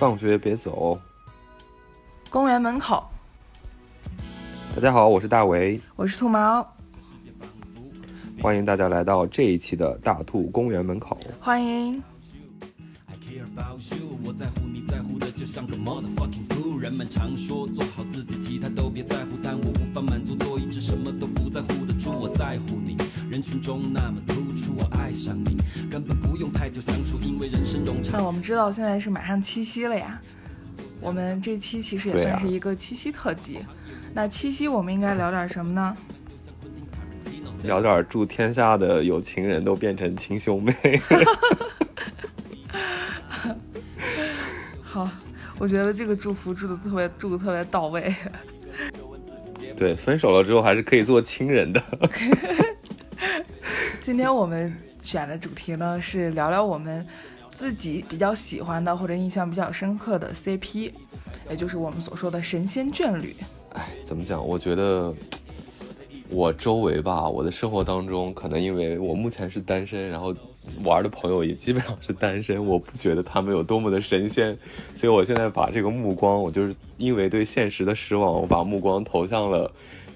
放学别走。公园门口，大家好，我是大为，我是兔毛，欢迎大家来到这一期的大兔公园门口。欢迎。I care about you，我在乎你在乎的就像个 motherfucking fool。人们常说做好自己，其他都别在乎，但我无法满足做一只什么都不在乎的猪。我在乎你，人群中那么突出，我爱上你，根本不用太久相处，因为人生冗长。那我们知道现在是马上七夕了呀，我们这期其实也算是一个七夕特辑。那七夕我们应该聊点什么呢？聊点祝天下的有情人都变成亲兄妹。好，我觉得这个祝福祝的特别祝的特别到位。对，分手了之后还是可以做亲人的。今天我们选的主题呢是聊聊我们自己比较喜欢的或者印象比较深刻的 CP，也就是我们所说的神仙眷侣。哎，怎么讲？我觉得我周围吧，我的生活当中，可能因为我目前是单身，然后玩的朋友也基本上是单身，我不觉得他们有多么的神仙，所以我现在把这个目光，我就是因为对现实的失望，我把目光投向了。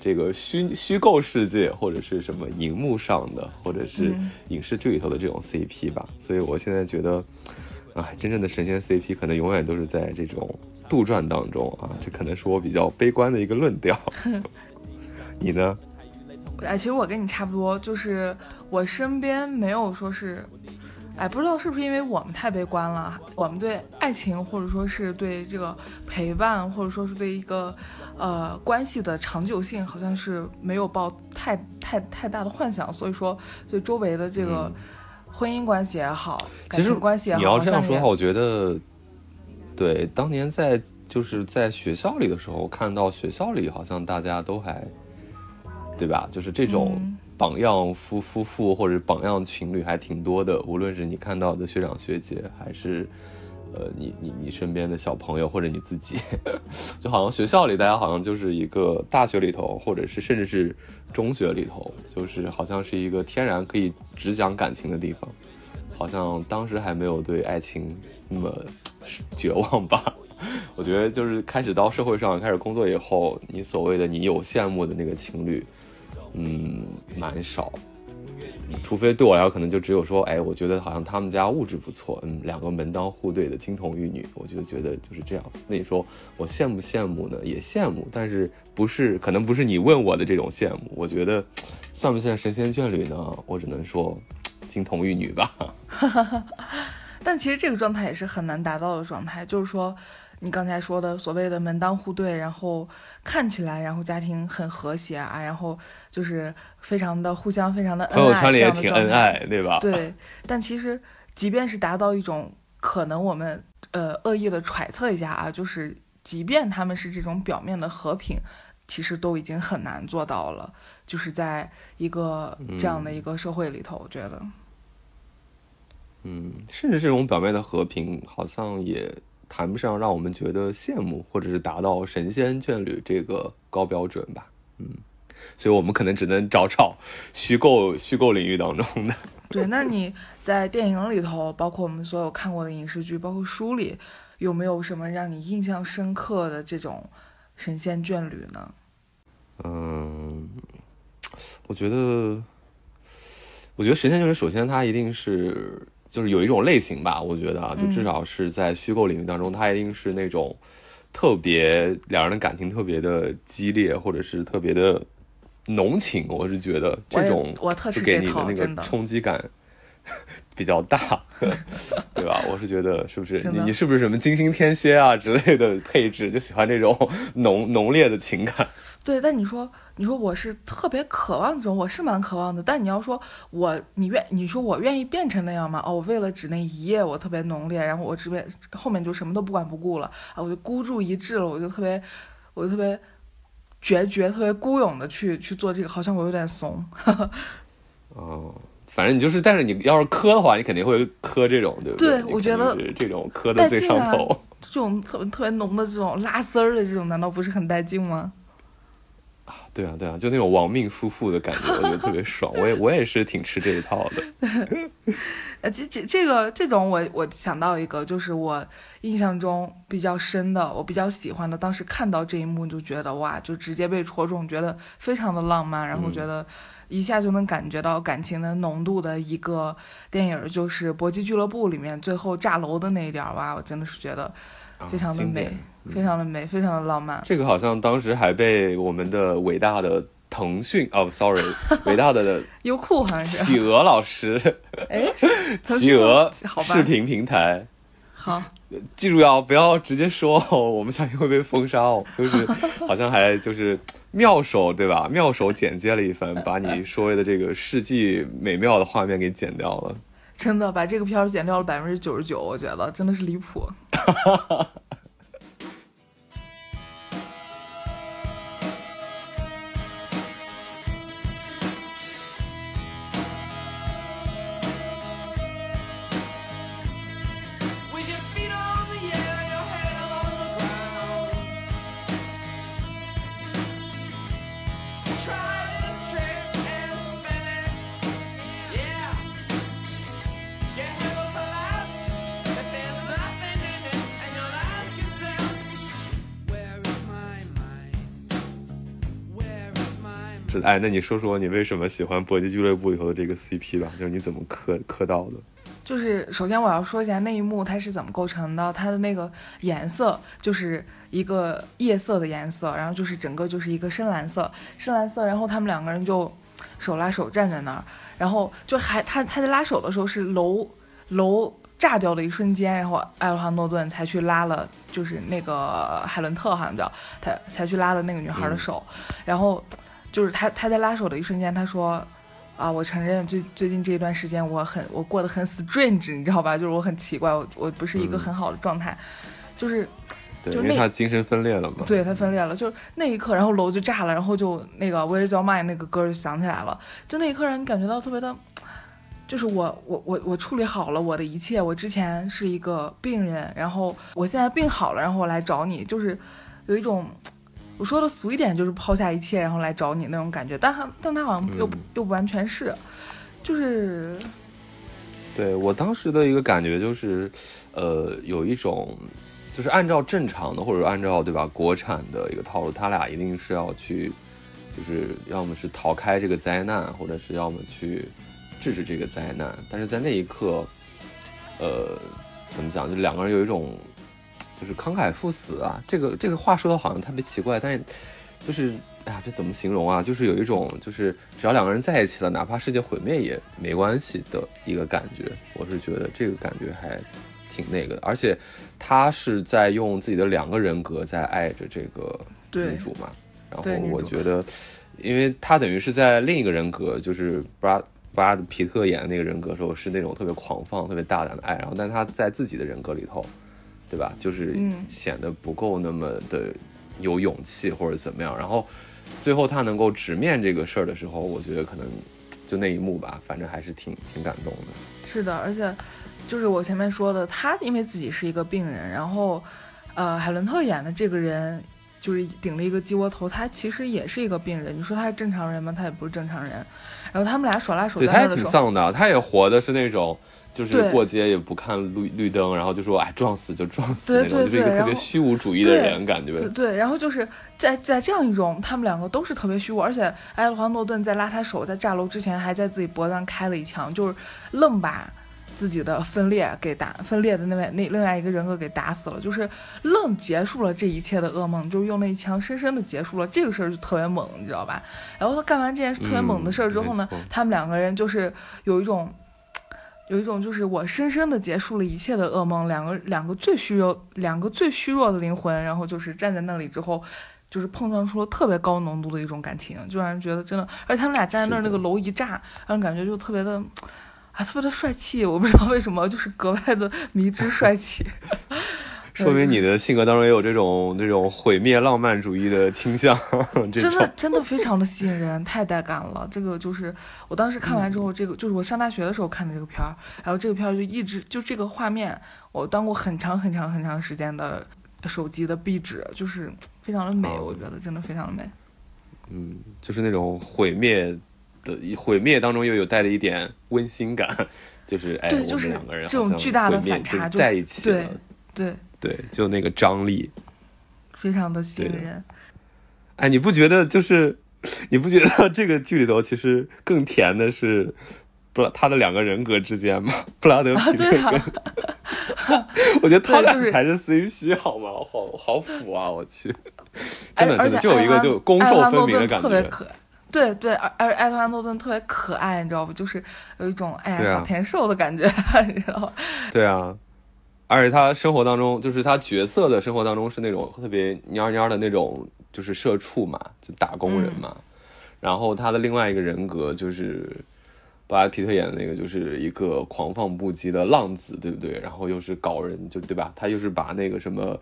这个虚虚构世界，或者是什么荧幕上的，或者是嗯影视剧里头的这种 CP 吧，所以我现在觉得，哎，真正的神仙 CP 可能永远都是在这种杜撰当中啊，这可能是我比较悲观的一个论调。你呢？哎，其实我跟你差不多，就是我身边没有说是，哎，不知道是不是因为我们太悲观了，我们对爱情或者说是对这个陪伴，或者说是对一个呃关系的长久性，好像是没有抱太太太大的幻想，所以说对周围的这个婚姻关系也好，感情关系也好，你要这样说的话，我觉得，对，当年在就是在学校里的时候，看到学校里好像大家都还，对吧？就是这种嗯榜样夫夫妇或者榜样情侣还挺多的，无论是你看到的学长学姐，还是。呃，你你你身边的小朋友或者你自己，就好像学校里大家好像就是一个大学里头，或者是甚至是中学里头，就是好像是一个天然可以只讲感情的地方。好像当时还没有对爱情那么绝望吧。我觉得就是开始到社会上开始工作以后，你所谓的你有羡慕的那个情侣，嗯，蛮少。除非对我来说，可能就只有说，哎，我觉得好像他们家物质不错，嗯，两个门当户对的金童玉女，我就觉得就是这样。那你说我羡不羡慕呢？也羡慕，但是不是可能不是你问我的这种羡慕。我觉得算不算神仙眷侣呢？我只能说金童玉女吧。但其实这个状态也是很难达到的状态，就是说，你刚才说的所谓的门当户对，然后看起来，然后家庭很和谐啊，然后就是非常的互相非常的恩爱，朋友圈里也挺恩爱，对吧？对，但其实即便是达到一种可能，我们呃恶意的揣测一下啊，就是即便他们是这种表面的和平，其实都已经很难做到了，就是在一个这样的一个社会里头，我觉得。嗯，甚至这种表面的和平，好像也谈不上让我们觉得羡慕，或者是达到神仙眷侣这个高标准吧。嗯，所以我们可能只能找找虚构虚构领域当中的。对，那你在电影里头，包括我们所有看过的影视剧，包括书里，有没有什么让你印象深刻的这种神仙眷侣呢？嗯，我觉得，我觉得神仙眷侣首先它一定是就是有一种类型吧，我觉得啊，就至少是在虚构领域当中，它一定是那种特别两人的感情特别的激烈，或者是特别的浓情。我是觉得这种我特就给你的那个。冲击感比较大，对吧？我是觉得是不是你你是不是什么金星天蝎啊之类的配置，就喜欢这种浓浓烈的情感？对，但你说，你说我是特别渴望这种，我是蛮渴望的。但你要说我，你愿，你说我愿意变成那样吗？哦，我为了只那一夜，我特别浓烈，然后我这边后面就什么都不管不顾了啊，我就孤注一掷了，我就特别，我就特别决绝、特别孤勇的去去做这个，好像我有点怂。哦，反正你就是，但是你要是磕的话，你肯定会磕这种，对不对对我觉得这种磕的最上头。这种特别特别浓的这种拉丝儿的这种，难道不是很带劲吗？对啊，对啊，就那种亡命夫妇的感觉，我觉得 特别爽。我也我也是挺吃这一套的。呃，这这这个这种我我想到一个，就是我印象中比较深的，我比较喜欢的，当时看到这一幕就觉得哇，就直接被戳中，觉得非常的浪漫，然后觉得一下就能感觉到感情的浓度的一个电影，就是《搏击俱乐部》里面最后炸楼的那一点儿哇，我真的是觉得非常的美。非常的美，非常的浪漫。这个好像当时还被我们的伟大的腾讯哦，sorry，伟大的 优酷好像是企鹅老师，哎，企鹅视频平台，好，记住要不要直接说，我们小心会被封杀哦。就是好像还就是妙手对吧？妙手剪接了一番，把你所谓的这个世纪美妙的画面给剪掉了。真的把这个片儿剪掉了百分之九十九，我觉得真的是离谱。哎，那你说说你为什么喜欢《搏击俱乐部》里头的这个 CP 吧？就是你怎么磕磕到的？就是首先我要说一下那一幕它是怎么构成的，它的那个颜色就是一个夜色的颜色，然后就是整个就是一个深蓝色，深蓝色，然后他们两个人就手拉手站在那儿，然后就还他他在拉手的时候是楼楼炸掉的一瞬间，然后艾罗哈诺顿才去拉了，就是那个海伦特好像叫他才去拉了那个女孩的手，然后。就是他，他在拉手的一瞬间，他说：“啊，我承认最最近这一段时间，我很我过得很 strange，你知道吧？就是我很奇怪，我我不是一个很好的状态，就是，就因为他精神分裂了嘛。对他分裂了，就是那一刻，然后楼就炸了，然后就那个 Where's Your Mind 那个歌就响起来了，就那一刻让你感觉到特别的，就是我我我我处理好了我的一切，我之前是一个病人，然后我现在病好了，然后我来找你，就是有一种。”我说的俗一点就是抛下一切，然后来找你那种感觉，但他但他好像又又不完全是，就是，对我当时的一个感觉就是，呃，有一种就是按照正常的或者按照对吧？国产的一个套路，他俩一定是要去，就是要么是逃开这个灾难，或者是要么去制止这个灾难，但是在那一刻，呃，怎么讲，就两个人有一种。就是慷慨赴死啊，这个这个话说的好像特别奇怪，但是就是哎呀，这怎么形容啊？就是有一种就是只要两个人在一起了，哪怕世界毁灭也没关系的一个感觉。我是觉得这个感觉还挺那个的，而且他是在用自己的两个人格在爱着这个女主嘛。然后我觉得，因为他等于是在另一个人格，就是布拉布拉德皮特演的那个人格时候是那种特别狂放、特别大胆的爱，然后但他在自己的人格里头。对吧？就是显得不够那么的有勇气或者怎么样，然后最后他能够直面这个事儿的时候，我觉得可能就那一幕吧，反正还是挺挺感动的。是的，而且就是我前面说的，他因为自己是一个病人，然后呃，海伦特演的这个人就是顶了一个鸡窝头，他其实也是一个病人。你说他是正常人吗？他也不是正常人。然后他们俩手拉手，对，他也挺丧的，他也活的是那种。就是过街也不看绿绿灯，然后就说哎撞死就撞死那种，就是一个特别虚无主义的人感觉。对，然后就是在在这样一种，他们两个都是特别虚无，而且埃德华诺顿在拉他手在炸楼之前，还在自己脖子上开了一枪，就是愣把自己的分裂给打分裂的那位那另外一个人格给打死了，就是愣结束了这一切的噩梦，就是用那一枪深深的结束了这个事儿，就特别猛，你知道吧？然后他干完这件特别猛的事儿之后呢，他们两个人就是有一种。有一种就是我深深的结束了一切的噩梦，两个两个最虚弱两个最虚弱的灵魂，然后就是站在那里之后，就是碰撞出了特别高浓度的一种感情，就让人觉得真的，而且他们俩站在那儿，那个楼一炸，让人感觉就特别的啊，特别的帅气，我不知道为什么，就是格外的迷之帅气。说明你的性格当中也有这种这种毁灭浪漫主义的倾向，真的真的非常的吸引人，太带感了。这个就是我当时看完之后，这个就是我上大学的时候看的这个片儿，然后这个片儿就一直就这个画面，我当过很长很长很长时间的手机的壁纸，就是非常的美，我觉得真的非常的美。嗯，就是那种毁灭的毁灭当中又有带着一点温馨感，就是哎，我们两个人这种巨大的反差在一起了，对对，就那个张力，非常的吸引人。哎，你不觉得就是你不觉得 这个剧里头其实更甜的是？不，他的两个人格之间吗，布拉德皮特跟，我觉得他俩才是 CP 好吗？好好腐啊！我去，真的真的就有一个就攻受分明的感觉。对对，而而艾特安诺顿特别可爱，你知道不？就是有一种哎呀小甜受的感觉，你知道吗？对啊，而且他生活当中，就是他角色的生活当中是那种特别蔫蔫的那种，就是社畜嘛，就打工人嘛。然后他的另外一个人格就是。布拉皮特演的那个就是一个狂放不羁的浪子，对不对？然后又是搞人，就对吧？他又是把那个什么，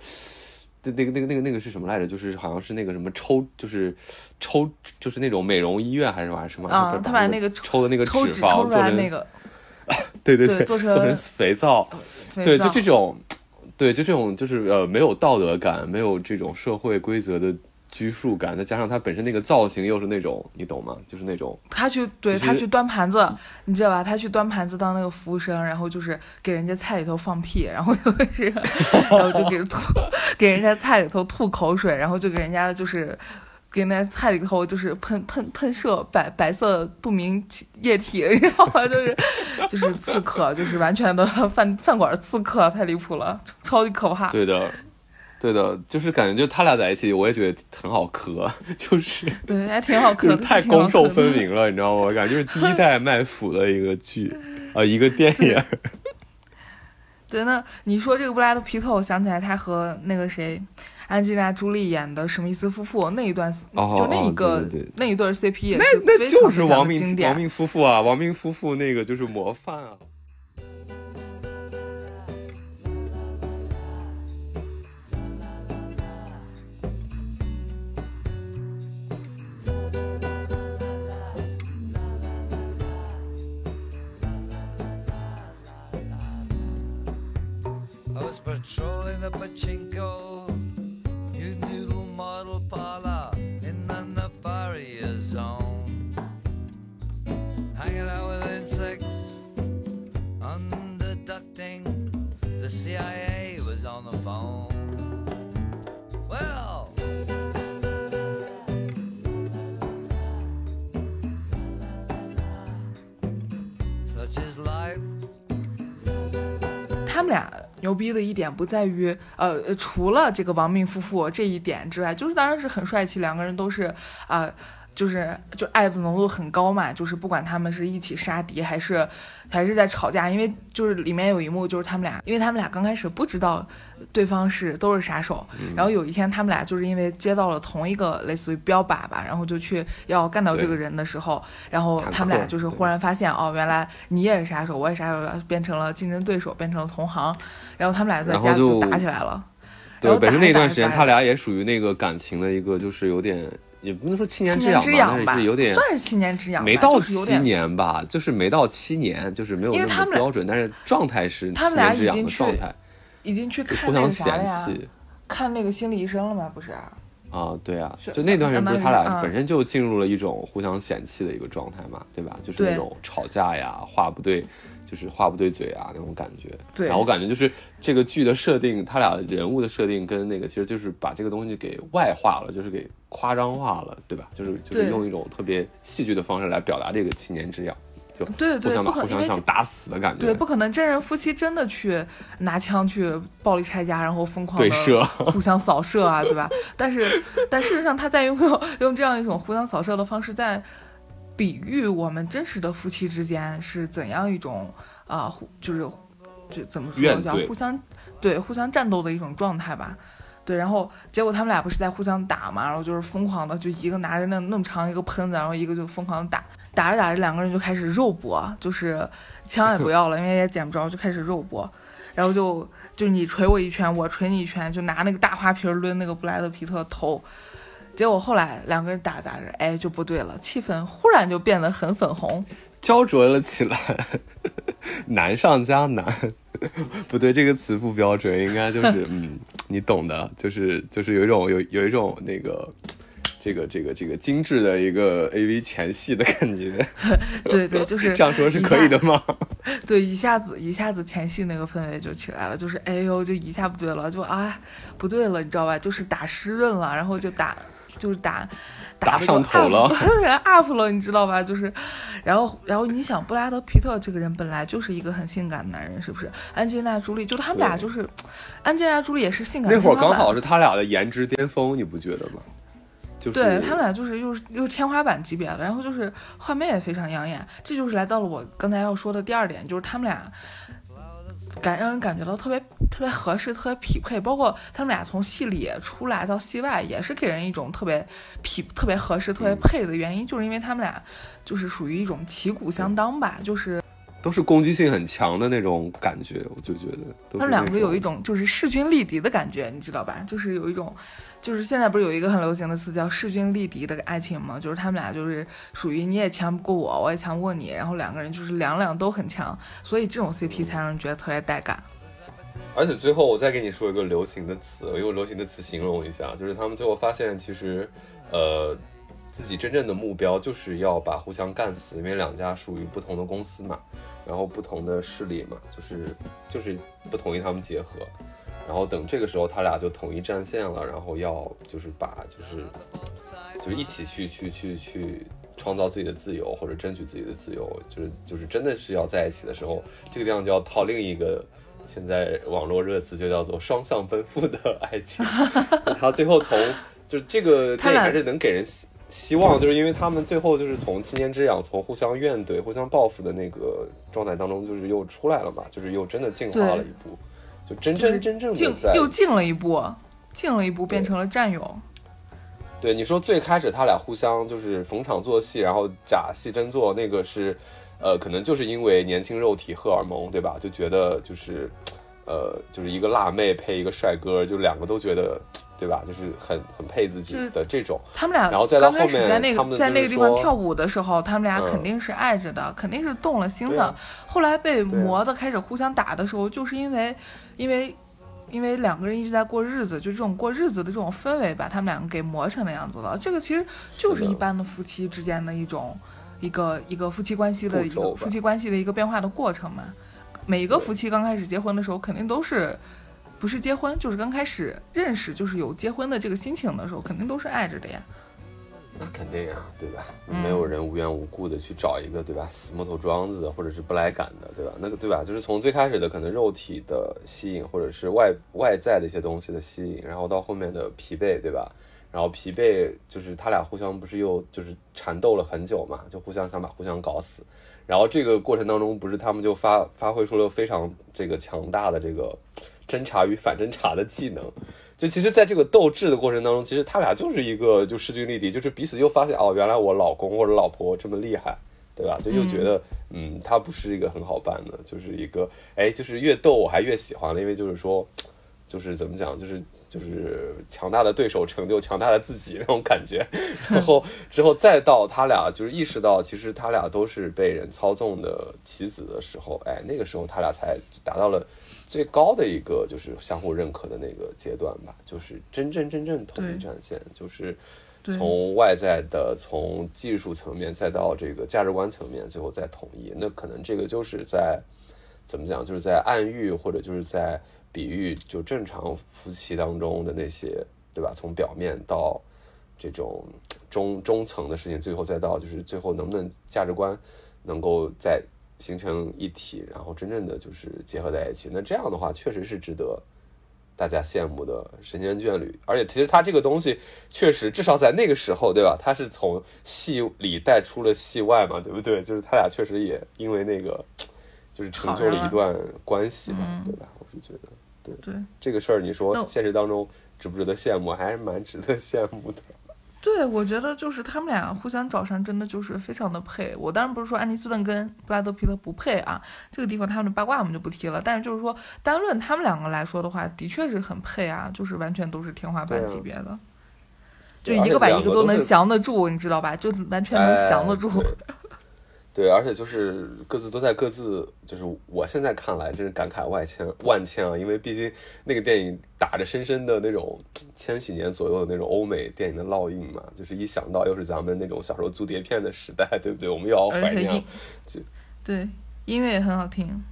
那那个那个那个那个是什么来着？就是好像是那个什么抽，就是抽，就是那种美容医院还是什么什么？啊，他把那个抽的那个脂肪做成那个，对对对，做成肥皂，对，就这种，对，就这种，就是呃，没有道德感，没有这种社会规则的。拘束感，再加上他本身那个造型又是那种，你懂吗？就是那种他去对他去端盘子，你知道吧？他去端盘子当那个服务生，然后就是给人家菜里头放屁，然后就是，然后就给吐 给人家菜里头吐口水，然后就给人家就是给那菜里头就是喷喷喷射白白色不明液体，你知道吗？就是就是刺客，就是完全的饭饭馆刺客，太离谱了，超级可怕。对的。对的，就是感觉就他俩在一起，我也觉得很好磕，就是对，还挺好磕，就是太攻受分明了，你知道吗？我感觉就是第一代卖腐的一个剧，呃，一个电影。对，那你说这个布拉德皮特，我想起来他和那个谁，安吉丽娜朱莉演的史密斯夫妇那一段，就那一个那一对 CP 也是那那就是亡命亡命夫妇啊，亡命夫妇那个就是模范啊。patrolling the pachinko, new noodle model parlor in the Nefaria zone. Hanging out with insects, underducting, the CIA was on the phone. Well, such is life. 他们俩 牛逼的一点不在于，呃，除了这个亡命夫妇这一点之外，就是当然是很帅气，两个人都是啊。就是就爱的浓度很高嘛，就是不管他们是一起杀敌还是还是在吵架，因为就是里面有一幕就是他们俩，因为他们俩刚开始不知道对方是都是杀手，然后有一天他们俩就是因为接到了同一个类似于标靶吧，然后就去要干掉这个人的时候，然后他们俩就是忽然发现哦，原来你也是杀手，我也杀手，变成了竞争对手，变成了同行，然后他们俩在家就打起来了。对，本身那段时间他俩也属于那个感情的一个就是有点。也不能说七年之痒吧，但是有点算是七年之痒，没到七年吧，就是没到七年，就是没有那么标准，但是状态是七年之痒的状态，已经去看互相嫌弃，看那个心理医生了吗？不是。啊，对啊，就那段时间不是他俩本身就进入了一种互相嫌弃的一个状态嘛，对吧？就是那种吵架呀，话不对，就是话不对嘴啊那种感觉。对。然后我感觉就是这个剧的设定，他俩人物的设定跟那个其实就是把这个东西给外化了，就是给夸张化了，对吧？就是就是用一种特别戏剧的方式来表达这个七年之痒。就对对，互相互相想打死的感觉。对，不可能真人夫妻真的去拿枪去暴力拆家，然后疯狂对射，互相扫射啊，对吧？但是，但事实上他在用 用这样一种互相扫射的方式，在比喻我们真实的夫妻之间是怎样一种啊，就是就怎么说叫互相对互相战斗的一种状态吧。对，然后结果他们俩不是在互相打嘛，然后就是疯狂的，就一个拿着那那么长一个喷子，然后一个就疯狂打。打着打着，两个人就开始肉搏，就是枪也不要了，因为也捡不着，就开始肉搏。然后就就你捶我一拳，我捶你一拳，就拿那个大花瓶抡那个布莱德皮特头。结果后来两个人打打着，哎，就不对了，气氛忽然就变得很粉红，焦灼了起来，难上加难。不对，这个词不标准，应该就是 嗯，你懂的，就是就是有一种有有一种那个。这个这个这个精致的一个 AV 前戏的感觉。对对，就是这样说是可以的吗？对，一下子一下子前戏那个氛围就起来了，就是哎呦，就一下不对了，就啊不对了，你知道吧？就是打湿润了，然后就打就是打。打上头了，up 了，你知道吧？就是，然后，然后你想，布拉德皮特这个人本来就是一个很性感的男人，是不是？安吉丽娜朱莉就他们俩就是，安吉丽娜朱莉也是性感。那会儿刚好是他俩的颜值巅峰，你不觉得吗？就是对他们俩就是又是又是天花板级别的，然后就是画面也非常养眼，这就是来到了我刚才要说的第二点，就是他们俩。感让人感觉到特别特别合适，特别匹配。包括他们俩从戏里出来到戏外，也是给人一种特别匹、特别合适、特别配的原因，就是因为他们俩就是属于一种旗鼓相当吧，就是都是攻击性很强的那种感觉。我就觉得他们两个有一种就是势均力敌的感觉，你知道吧？就是有一种。就是现在不是有一个很流行的词叫势均力敌的爱情吗？就是他们俩就是属于你也强不过我，我也强不过你，然后两个人就是两两都很强，所以这种 CP 才让人觉得特别带感。而且最后我再给你说一个流行的词，我用流行的词形容一下，就是他们最后发现其实，呃，自己真正的目标就是要把互相干死，因为两家属于不同的公司嘛，然后不同的势力嘛，就是就是不同意他们结合。然后等这个时候，他俩就统一战线了，然后要就是把就是就是一起去去去去创造自己的自由，或者争取自己的自由，就是就是真的是要在一起的时候，这个地方就要套另一个现在网络热词，就叫做双向奔赴的爱情。他最后从就是这个 电影还是能给人希希望，就是因为他们最后就是从七年之痒，从互相怨怼、互相报复的那个状态当中，就是又出来了嘛，就是又真的进化了一步。就真真真正进又进了一步，进了一步变成了战友。对你说，最开始他俩互相就是逢场作戏，然后假戏真做，那个是，呃，可能就是因为年轻肉体荷尔蒙，对吧？就觉得就是，呃，就是一个辣妹配一个帅哥，就两个都觉得，对吧？就是很很配自己的这种。他们俩然后再到后面，在那个在那个地方跳舞的时候，他们俩肯定是爱着的，肯定是动了心的。后来被磨的开始互相打的时候，就是因为。因为，因为两个人一直在过日子，就这种过日子的这种氛围，把他们两个给磨成那样子了。这个其实就是一般的夫妻之间的一种，一个一个夫妻关系的一个夫妻关系的一个变化的过程嘛。每一个夫妻刚开始结婚的时候，肯定都是不是结婚，就是刚开始认识，就是有结婚的这个心情的时候，肯定都是爱着的呀。那肯定呀，对吧？没有人无缘无故的去找一个，对吧？死木头桩子或者是不来感的，对吧？那个，对吧？就是从最开始的可能肉体的吸引，或者是外外在的一些东西的吸引，然后到后面的疲惫，对吧？然后疲惫就是他俩互相不是又就是缠斗了很久嘛，就互相想把互相搞死。然后这个过程当中，不是他们就发发挥出了非常这个强大的这个侦查与反侦查的技能。就其实，在这个斗智的过程当中，其实他俩就是一个就势均力敌，就是彼此又发现哦，原来我老公或者老婆这么厉害，对吧？就又觉得嗯，他不是一个很好办的，就是一个哎，就是越斗我还越喜欢了，因为就是说，就是怎么讲，就是就是强大的对手成就强大的自己那种感觉。然后之后再到他俩就是意识到，其实他俩都是被人操纵的棋子的时候，哎，那个时候他俩才达到了。最高的一个就是相互认可的那个阶段吧，就是真正真正统一战线，就是从外在的从技术层面再到这个价值观层面，最后再统一。那可能这个就是在怎么讲，就是在暗喻或者就是在比喻，就正常夫妻当中的那些，对吧？从表面到这种中中层的事情，最后再到就是最后能不能价值观能够在。形成一体，然后真正的就是结合在一起。那这样的话，确实是值得大家羡慕的神仙眷侣。而且，其实他这个东西确实，至少在那个时候，对吧？他是从戏里带出了戏外嘛，对不对？就是他俩确实也因为那个，就是成就了一段关系嘛，对吧？我是觉得，对对这个事儿，你说现实当中值不值得羡慕？还是蛮值得羡慕的。对，我觉得就是他们俩互相找上，真的就是非常的配。我当然不是说安妮斯顿跟布拉德皮特不配啊，这个地方他们的八卦我们就不提了。但是就是说单论他们两个来说的话，的确是很配啊，就是完全都是天花板级别的，就一个把一个都能降得住，你知道吧？就完全能降得住。对，而且就是各自都在各自，就是我现在看来真是感慨万千万千啊！因为毕竟那个电影打着深深的那种千禧年左右的那种欧美电影的烙印嘛，就是一想到又是咱们那种小时候租碟片的时代，对不对？我们又要怀念，就对音乐也很好听。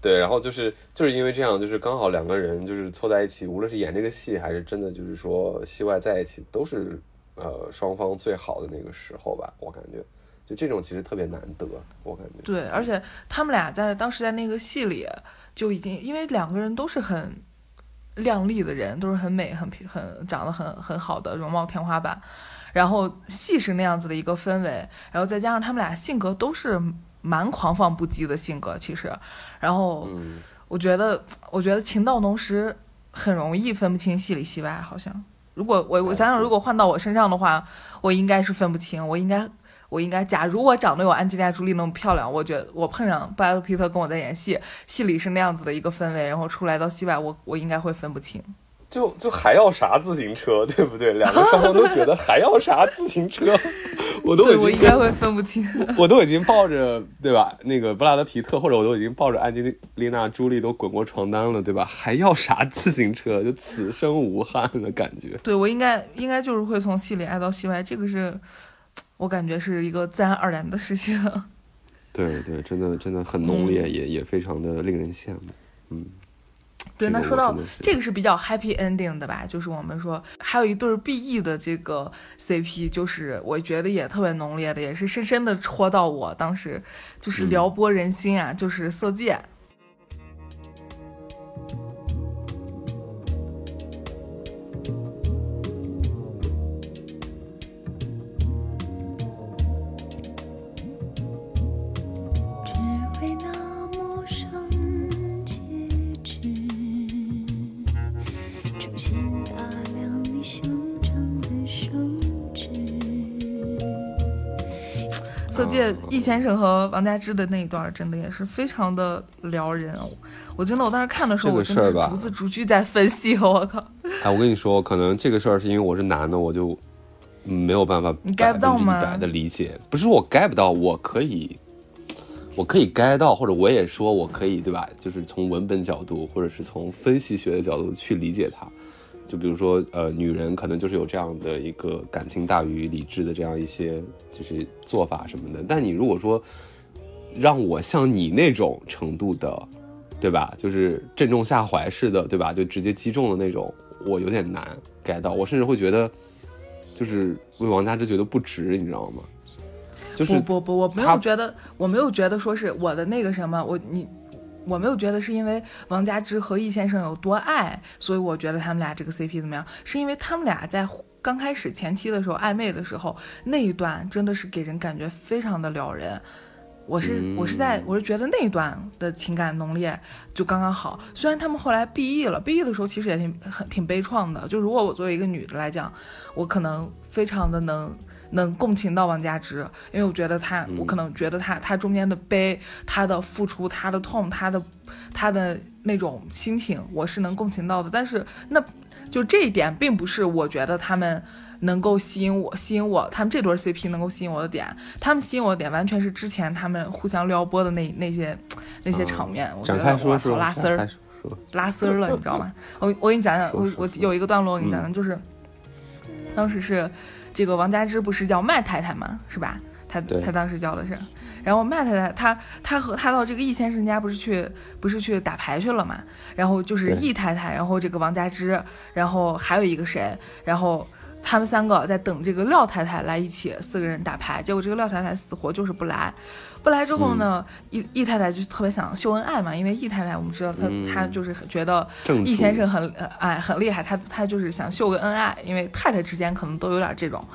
对，然后就是就是因为这样，就是刚好两个人就是凑在一起，无论是演这个戏，还是真的就是说戏外在一起，都是呃双方最好的那个时候吧，我感觉。就这种其实特别难得，我感觉。对，而且他们俩在当时在那个戏里就已经，因为两个人都是很靓丽的人，都是很美、很很长得很很好的容貌天花板。然后戏是那样子的一个氛围，然后再加上他们俩性格都是蛮狂放不羁的性格，其实。然后我觉得，我觉得情到浓时很容易分不清戏里戏外，好像。如果我我想想，如果换到我身上的话，我应该是分不清，我应该。我应该，假如我长得有安吉丽娜·朱莉那么漂亮，我觉得我碰上布莱德·皮特跟我在演戏，戏里是那样子的一个氛围，然后出来到戏外，我我应该会分不清。就就还要啥自行车，对不对？两个双方都觉得还要啥自行车，我都已经我应该会分不清。我都已经抱着对吧？那个布拉德·皮特，或者我都已经抱着安吉丽娜·朱莉都滚过床单了，对吧？还要啥自行车？就此生无憾的感觉。对我应该应该就是会从戏里爱到戏外，这个是。我感觉是一个自然而然的事情。对对，真的真的很浓烈，也也非常的令人羡慕。嗯，对。那说到这个是比较 happy ending 的吧？就是我们说还有一对 BE 的这个 CP，就是我觉得也特别浓烈的，也是深深的戳到我当时，就是撩拨人心啊，就是色戒。易先生和王佳芝的那一段真的也是非常的撩人，我真的我当时看的时候，我真的是逐字逐句在分析，我靠！哎，我跟你说，可能这个事儿是因为我是男的，我就没有办法百分之一百的理解。不是我 get 不到，我可以，我可以 get 到，或者我也说我可以，对吧？就是从文本角度，或者是从分析学的角度去理解它。就比如说，呃，女人可能就是有这样的一个感情大于理智的这样一些就是做法什么的。但你如果说让我像你那种程度的，对吧？就是正中下怀似的，对吧？就直接击中的那种，我有点难 get 到。我甚至会觉得，就是为王佳芝觉得不值，你知道吗？就是不不不，我没有觉得，我没有觉得说是我的那个什么，我你。我没有觉得是因为王佳芝和易先生有多爱，所以我觉得他们俩这个 CP 怎么样？是因为他们俩在刚开始前期的时候暧昧的时候那一段真的是给人感觉非常的撩人。我是我是在我是觉得那一段的情感浓烈就刚刚好。虽然他们后来 BE 了，BE 的时候其实也挺很挺悲怆的。就如果我作为一个女的来讲，我可能非常的能。能共情到王佳芝，因为我觉得她，我可能觉得她，她中间的悲，她的付出，她的痛，她的，那种心情，我是能共情到的。但是，那就这一点，并不是我觉得他们能够吸引我，吸引我，他们这对 CP 能够吸引我的点。他们吸引我的点，完全是之前他们互相撩拨的那那些那些场面。我觉得我操，拉丝儿，拉丝儿了，你知道吗？我我给你讲讲，我我有一个段落，我给你讲讲，就是当时是。这个王佳芝不是叫麦太太吗？是吧？她她当时叫的是，然后麦太太她她和她到这个易先生家不是去不是去打牌去了嘛？然后就是易太太，然后这个王佳芝，然后还有一个谁？然后他们三个在等这个廖太太来一起四个人打牌，结果这个廖太太死活就是不来。不来之后呢，易易太太就特别想秀恩爱嘛，因为易太太我们知道她她就是觉得易先生很哎很厉害，她她就是想秀个恩爱，因为太太之间可能都有点这种，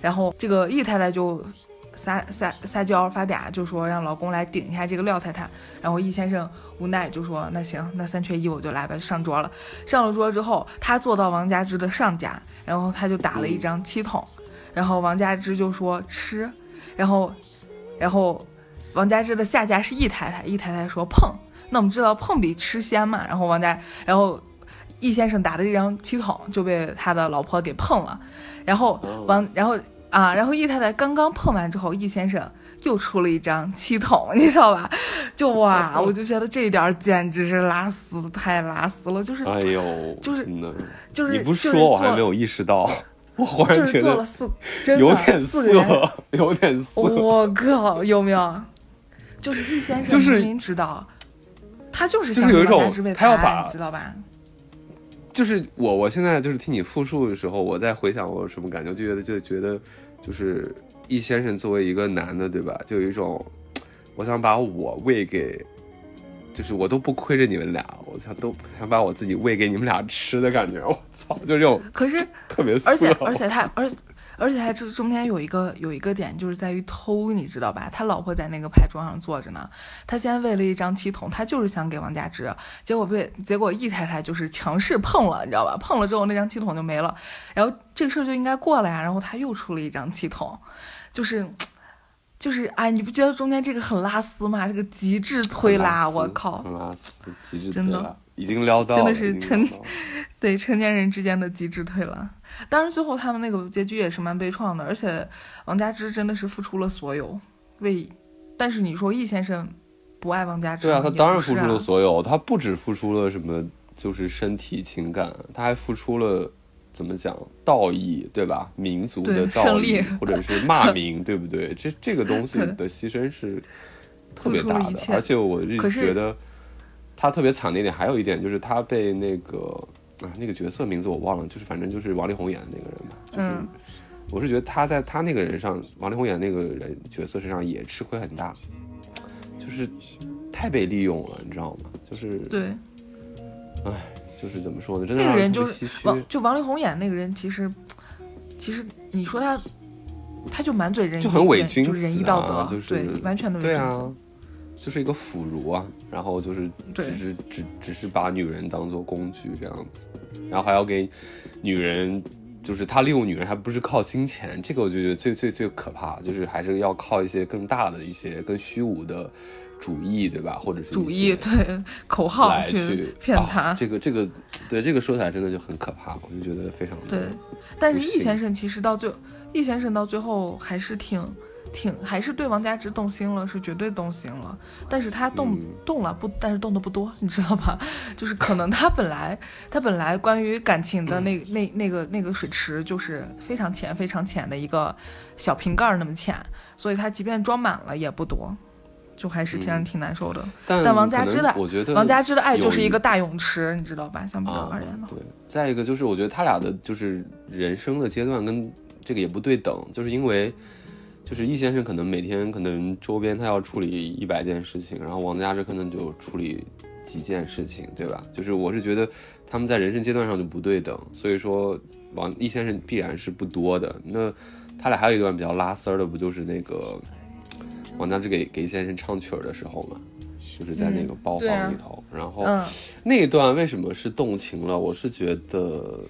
然后这个易太太就撒撒撒娇发嗲，就说让老公来顶一下这个廖太太，然后易先生无奈就说那行那三缺一我就来吧，就上桌了，上了桌之后他坐到王佳芝的上家，然后他就打了一张七筒，然后王佳芝就说吃，然后然后。王佳芝的下家是易太太，易太太说碰，那我们知道碰比吃先嘛，然后王佳，然后易先生打的这张七筒就被他的老婆给碰了，然后王，然后啊，然后易太太刚刚碰完之后，易先生又出了一张七筒，你知道吧？就哇，我就觉得这一点简直是拉丝，太拉丝了，就是哎呦，就是就是你不说我还没有意识到，我忽然就是觉得做了四，真的有点色，有点色。我靠，有没有？就是易先生，就是您知道，他就是就是有一种他要把你知道吧？就是我，我现在就是听你复述的时候，我在回想我有什么感觉，就觉得就觉得，就是易先生作为一个男的，对吧？就有一种，我想把我喂给，就是我都不亏着你们俩，我想都想把我自己喂给你们俩吃的感觉。我操，就这种可是，特别，而且而且他，而而且他这中间有一个有一个点，就是在于偷，你知道吧？他老婆在那个牌桌上坐着呢，他先喂了一张七筒，他就是想给王佳芝，结果被结果易太太就是强势碰了，你知道吧？碰了之后那张七筒就没了，然后这个事儿就应该过了呀，然后他又出了一张七筒，就是。就是哎，你不觉得中间这个很拉丝吗？这个极致推拉，我靠！很拉丝，极致真的推拉，已经撩到了，真的是成 对成年人之间的极致推拉。当然，最后他们那个结局也是蛮悲怆的，而且王佳芝真的是付出了所有，为。但是你说易先生不爱王佳芝，对啊，他当然付出了所有，他不止付出了什么，就是身体情感，他还付出了怎么讲道义，对吧？民族的道义，或者是骂 名，对不对？这这个东西的牺牲是特别大的，而且我是觉得他特别惨的一点，还有一点就是他被那个啊那个角色名字我忘了，就是反正就是王力宏演的那个人吧，就是。嗯我是觉得他在他那个人上，王力宏演那个人角色身上也吃亏很大，就是太被利用了，你知道吗？就是对就是怎么说呢？真的那个人就是。王，就王力宏演那个人，其实其实你说他，他就满嘴仁义，就很伪君仁就是仁义道德，啊就是对，完全的伪君对啊子。，就是一个腐儒啊，然后就是对只是只只是把女人当做工具这样子，然后还要给女人，就是他利用女人还不是靠金钱，这个我就觉得最最最可怕，就是还是要靠一些更大的一些更虚无的主义，对吧？或者是主义对 口号来去啊骗他，这个这个对这个说起来真的就很可怕，我就觉得非常的对，但是易先生其实到最，易先生到最后还是挺挺还是对王佳芝动心了，是绝对动心了。但是他动、嗯动了不，但是动的不多，你知道吧？就是可能他本来他本来关于感情的那那那个那个水池就是非常浅非常浅的一个小瓶盖儿那么浅，所以他即便装满了也不多。就还是挺挺难受的，但但王佳可芝的能我觉得王佳芝的爱就是一个大泳池，你知道吧？相比较啊而言的话，对，再一个就是我觉得他俩的就是人生的阶段跟这个也不对等，就是因为就是易先生可能每天可能周边他要处理一百件事情，然后王佳芝可能就处理几件事情，对吧？就是我是觉得他们在人生阶段上就不对等，所以说王易先生必然是不多的。那他俩还有一段比较拉丝儿的，不就是那个王佳芝给给易先生唱曲儿的时候嘛？就是在那个包房里头，然后嗯，那一段为什么是动情了？我是觉得，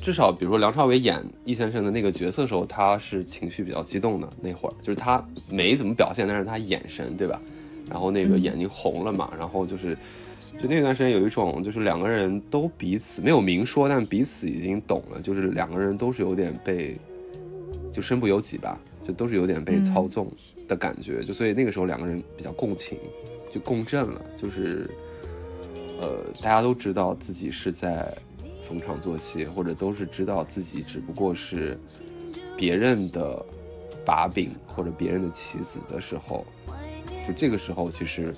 至少比如说梁朝伟演易先生的那个角色的时候，他是情绪比较激动的那会儿，就是他没怎么表现，但是他眼神对吧？然后那个嗯眼睛红了嘛，然后就是，就那段时间有一种就是两个人都彼此没有明说，但彼此已经懂了，就是两个人都是有点被，就身不由己吧，就都是有点被嗯操纵的感觉，就所以那个时候两个人比较共情，就共振了，就是。呃，大家都知道自己是在逢场作戏，或者都是知道自己只不过是别人的把柄或者别人的棋子的时候，就这个时候，其实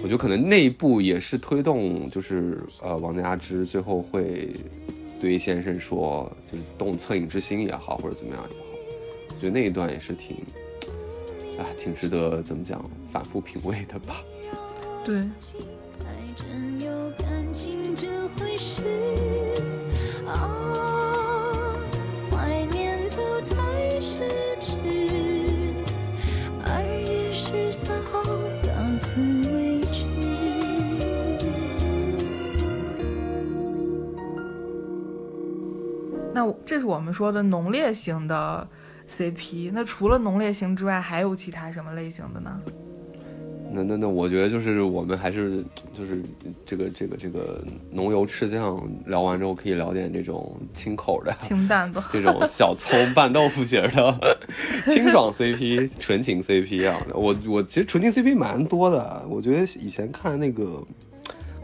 我觉得可能那一步也是推动，就是呃，王佳芝最后会对先生说，就是动恻隐之心也好，或者怎么样也好，我觉得那一段也是挺，啊，挺值得怎么讲，反复品味的吧。对，还真有感情这回事啊！怀念都太奢侈。二月十三号，到此为止。那这是我们说的浓烈型的 CP。那除了浓烈型之外，还有其他什么类型的呢？那那那，我觉得就是我们还是就是这个这个这个浓油赤酱聊完之后，可以聊点这种清口的、清淡的。这种小葱拌豆腐型的 清爽 CP、纯情 CP 啊。我我其实纯情 CP 蛮多的，我觉得以前看那个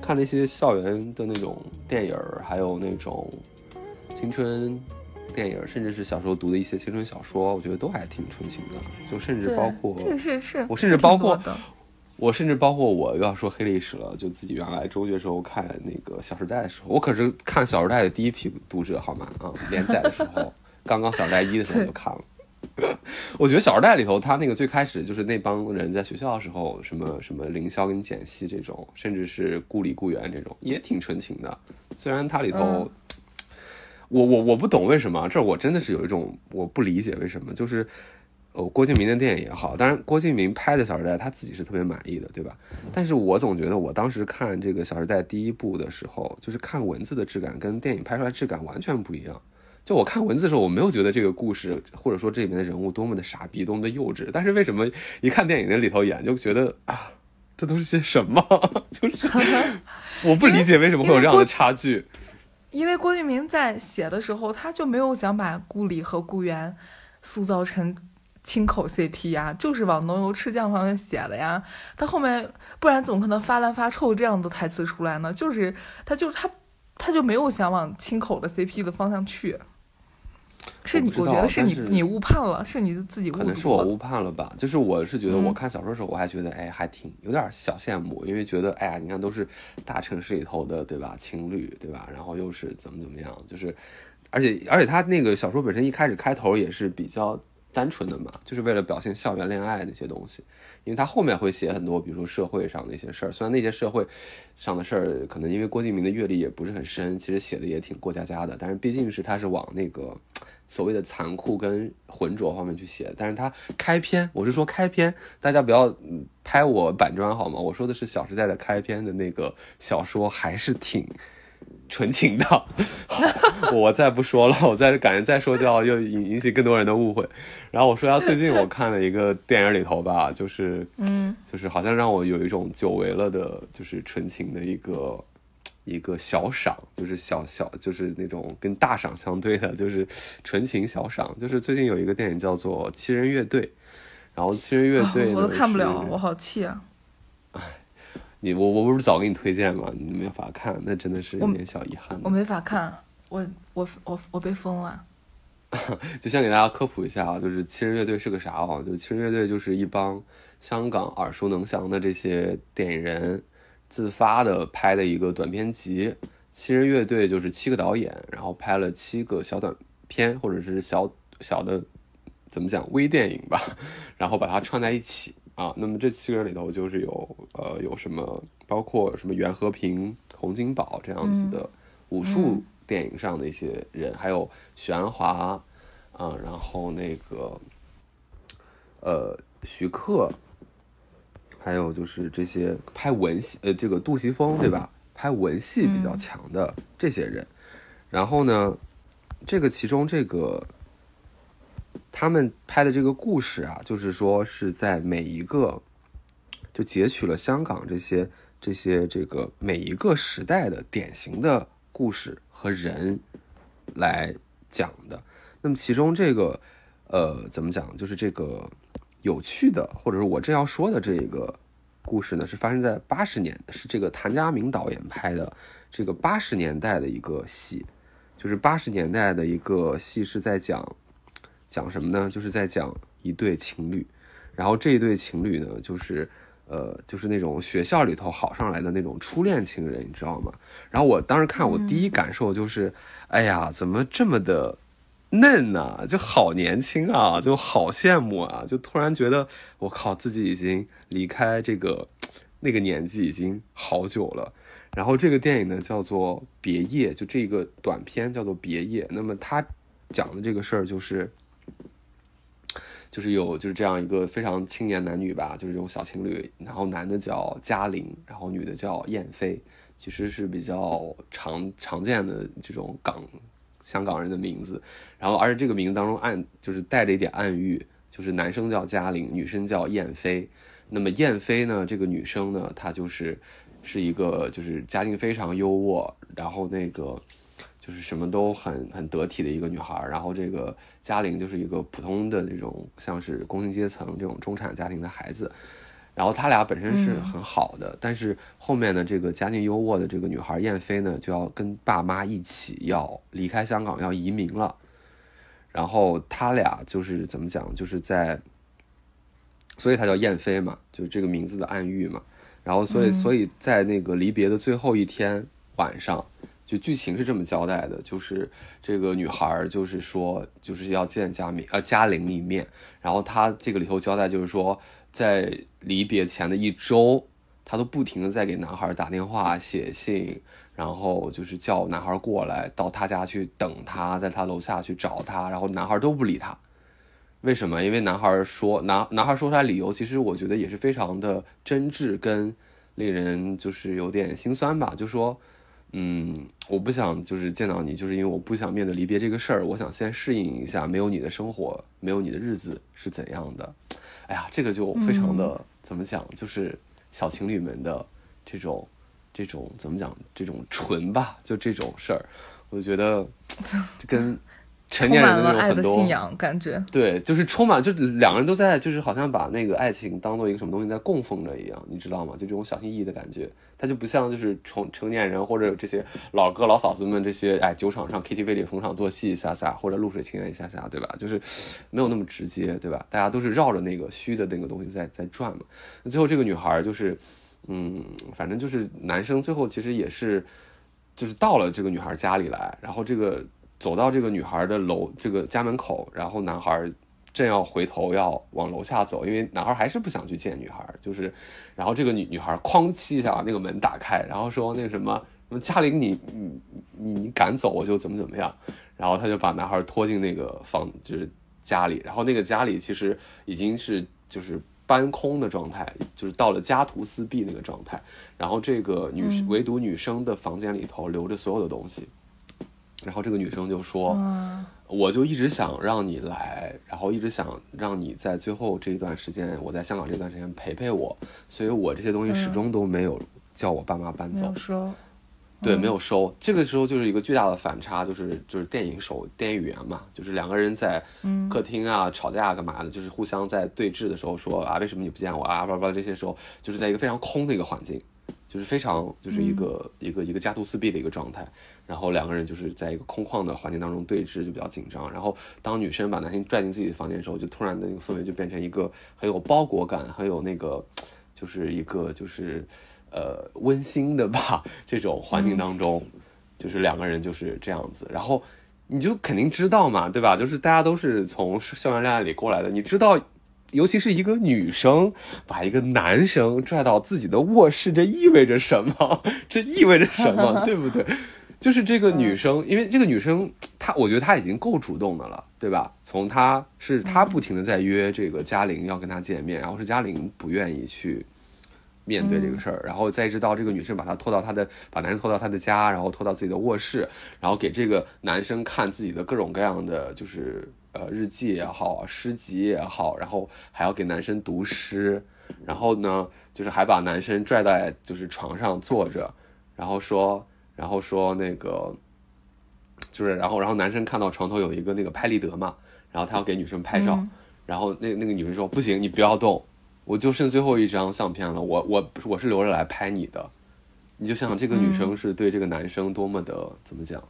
看那些校园的那种电影儿，还有那种青春电影，甚至是小时候读的一些青春小说，我觉得都还挺纯情的。就甚至包括这个是是，我甚至包括我甚至包括我又要说黑历史了，就自己原来中学时候看那个《小时代》的时候，我可是看《小时代》的第一批读者，好吗？啊，连载的时候，刚刚《小时代》一的时候就看了。我觉得《小时代》里头，他那个最开始就是那帮人在学校的时候，什么什么凌霄跟简溪这种，甚至是顾里顾源这种，也挺纯情的。虽然它里头，嗯我我我不懂为什么，这我真的是有一种我不理解为什么，就是呃郭敬明的电影也好，当然郭敬明拍的《小时代》他自己是特别满意的，对吧？但是我总觉得我当时看这个《小时代》第一部的时候，就是看文字的质感跟电影拍出来质感完全不一样。就我看文字的时候，我没有觉得这个故事或者说这里面的人物多么的傻逼，多么的幼稚。但是为什么一看电影那里头演，就觉得啊，这都是些什么？就是 我不理解为什么会有这样的差距。因为郭敬明在写的时候，他就没有想把顾里和顾源塑造成亲口 CP 呀，就是往浓油赤酱方面写的呀。他后面不然怎么可能发烂发臭这样的台词出来呢？就是他就他他就没有想往亲口的 CP 的方向去。是你，我觉得是你是你误判了，是你自己误可能是。我误判了吧，就是我是觉得我嗯看小说的时候，我还觉得哎还挺有点小羡慕，因为觉得哎呀，你看都是大城市里头的对吧，情侣对吧，然后又是怎么怎么样，就是而且而且他那个小说本身一开始开头也是比较单纯的嘛，就是为了表现校园恋爱那些东西，因为他后面会写很多，比如说社会上的一些事儿，虽然那些社会上的事儿可能因为郭敬明的阅历也不是很深，其实写的也挺过家家的，但是毕竟是他是往那个。所谓的残酷跟浑浊方面去写，但是它开篇，我是说开篇，大家不要嗯拍我板砖好吗？我说的是《小时代》的开篇的那个小说，还是挺纯情的。好，我再不说了，我再感觉再说就要又引引起更多人的误会。然后我说一下最近我看了一个电影里头吧，就是嗯，就是好像让我有一种久违了的，就是纯情的一个一个小赏，就是小小就是那种跟大赏相对的，就是纯情小赏。就是最近有一个电影叫做《七人乐队》，然后《七人乐队》我都看不了，我好气啊！你我我不是早给你推荐吗？你没法看，那真的是有点小遗憾的我。没法看，我我我我被封了。就先给大家科普一下啊，就是七人乐队是个啥啊？就是七人乐队就是一帮香港耳熟能详的这些电影人自发的拍的一个短片集。七人乐队就是七个导演，然后拍了七个小短片或者是小小的怎么讲微电影吧，然后把它串在一起啊。那么这七个人里头就是有呃有什么，包括什么袁和平、洪金宝这样子的武术电影上的一些人，还有许鞍华啊，然后那个呃徐克，还有就是这些拍文戏呃这个杜琪峰对吧？拍文戏比较强的这些人，然后呢，这个其中这个他们拍的这个故事啊，就是说是在每一个就截取了香港这些这些这个每一个时代的典型的故事和人来讲的。那么其中这个呃怎么讲，就是这个有趣的，或者是我正要说的这个故事呢，是发生在八十年，是这个谭家明导演拍的这个八十年代的一个戏，就是八十年代的一个戏是在讲讲什么呢？就是在讲一对情侣，然后这一对情侣呢，就是呃，就是那种学校里头好上来的那种初恋情人，你知道吗？然后我当时看，我第一感受就是，哎呀，怎么这么的嫩呐、就好年轻啊，就好羡慕啊，就突然觉得我靠，自己已经离开这个那个年纪已经好久了。然后这个电影呢叫做《别业》，就这个短片叫做《别业》。那么它讲的这个事儿就是，就是有就是这样一个非常青年男女吧，就是这种小情侣，然后男的叫嘉玲，然后女的叫燕飞，其实是比较常常见的这种港香港人的名字。然后而且这个名字当中暗就是带着一点暗喻，就是男生叫嘉玲，女生叫燕飞。那么燕飞呢，这个女生呢，她就是是一个就是家境非常优渥，然后那个就是什么都很很得体的一个女孩。然后这个嘉玲就是一个普通的那种像是工薪阶层这种中产家庭的孩子。然后他俩本身是很好的，但是后面的这个家境优渥的这个女孩燕飞呢，就要跟爸妈一起要离开香港，要移民了。然后他俩就是怎么讲，就是在，所以他叫燕飞嘛，就是这个名字的暗喻嘛。然后所以所以在那个离别的最后一天晚上，就剧情是这么交代的，就是这个女孩就是说就是要见嘉敏呃嘉玲一面，然后他这个里头交代就是说。在离别前的一周，他都不停的在给男孩打电话、写信，然后就是叫男孩过来到他家去等他，在他楼下去找他，然后男孩都不理他。为什么？因为男孩说男男孩说出来理由，其实我觉得也是非常的真挚跟令人就是有点心酸吧。就说，嗯，我不想就是见到你，就是因为我不想面对离别这个事儿，我想先适应一下没有你的生活，没有你的日子是怎样的。哎呀，这个就非常的怎么讲，就是小情侣们的这种这种怎么讲，这种纯吧，就这种事儿，我就觉得 跟。成年人的那种很多信仰感觉，对，就是充满，就两个人都在，就是好像把那个爱情当做一个什么东西在供奉着一样，你知道吗？就这种小心翼翼的感觉，他就不像就是成成年人或者这些老哥老嫂子们这些，哎，酒场上 KTV 里逢场作戏一下下，或者露水情缘一下下，对吧？就是没有那么直接，对吧？大家都是绕着那个虚的那个东西在在转嘛。那最后这个女孩就是，嗯，反正就是男生最后其实也是，就是到了这个女孩家里来，然后这个。走到这个女孩的楼这个家门口，然后男孩正要回头要往楼下走，因为男孩还是不想去见女孩，就是，然后这个女女孩哐叽一下把那个门打开，然后说那个什么什么嘉玲你你你你敢走我就怎么怎么样，然后他就把男孩拖进那个房就是家里，然后那个家里其实已经是就是搬空的状态，就是到了家徒四壁那个状态，然后这个女唯独女生的房间里头留着所有的东西。然后这个女生就说：“我就一直想让你来，然后一直想让你在最后这一段时间，我在香港这段时间陪陪我，所以我这些东西始终都没有叫我爸妈搬走。收，对，没有收。这个时候就是一个巨大的反差，就是就是电影手电影语言嘛，就是两个人在客厅啊吵架干嘛的，就是互相在对峙的时候说啊，为什么你不见我啊，叭叭这些时候，就是在一个非常空的一个环境。”就是非常就是一个一个一个家徒四壁的一个状态，然后两个人就是在一个空旷的环境当中对峙，就比较紧张。然后当女生把男生拽进自己的房间的时候，就突然的那个氛围就变成一个很有包裹感，很有那个就是一个就是呃温馨的吧这种环境当中，就是两个人就是这样子。然后你就肯定知道嘛，对吧？就是大家都是从校园恋爱里过来的，你知道。尤其是一个女生把一个男生拽到自己的卧室，这意味着什么？这意味着什么？对不对？就是这个女生，因为这个女生，她我觉得她已经够主动的了，对吧？从她是她不停的在约这个嘉玲要跟她见面，然后是嘉玲不愿意去面对这个事儿，然后再直到这个女生把他拖到他的，把男生拖到他的家，然后拖到自己的卧室，然后给这个男生看自己的各种各样的就是。呃，日记也好，诗集也好，然后还要给男生读诗，然后呢，就是还把男生拽在就是床上坐着，然后说，然后说那个，就是然后然后男生看到床头有一个那个拍立得嘛，然后他要给女生拍照，然后那那个女生说不行，你不要动，我就剩最后一张相片了，我我我是留着来拍你的，你就想想这个女生是对这个男生多么的怎么讲，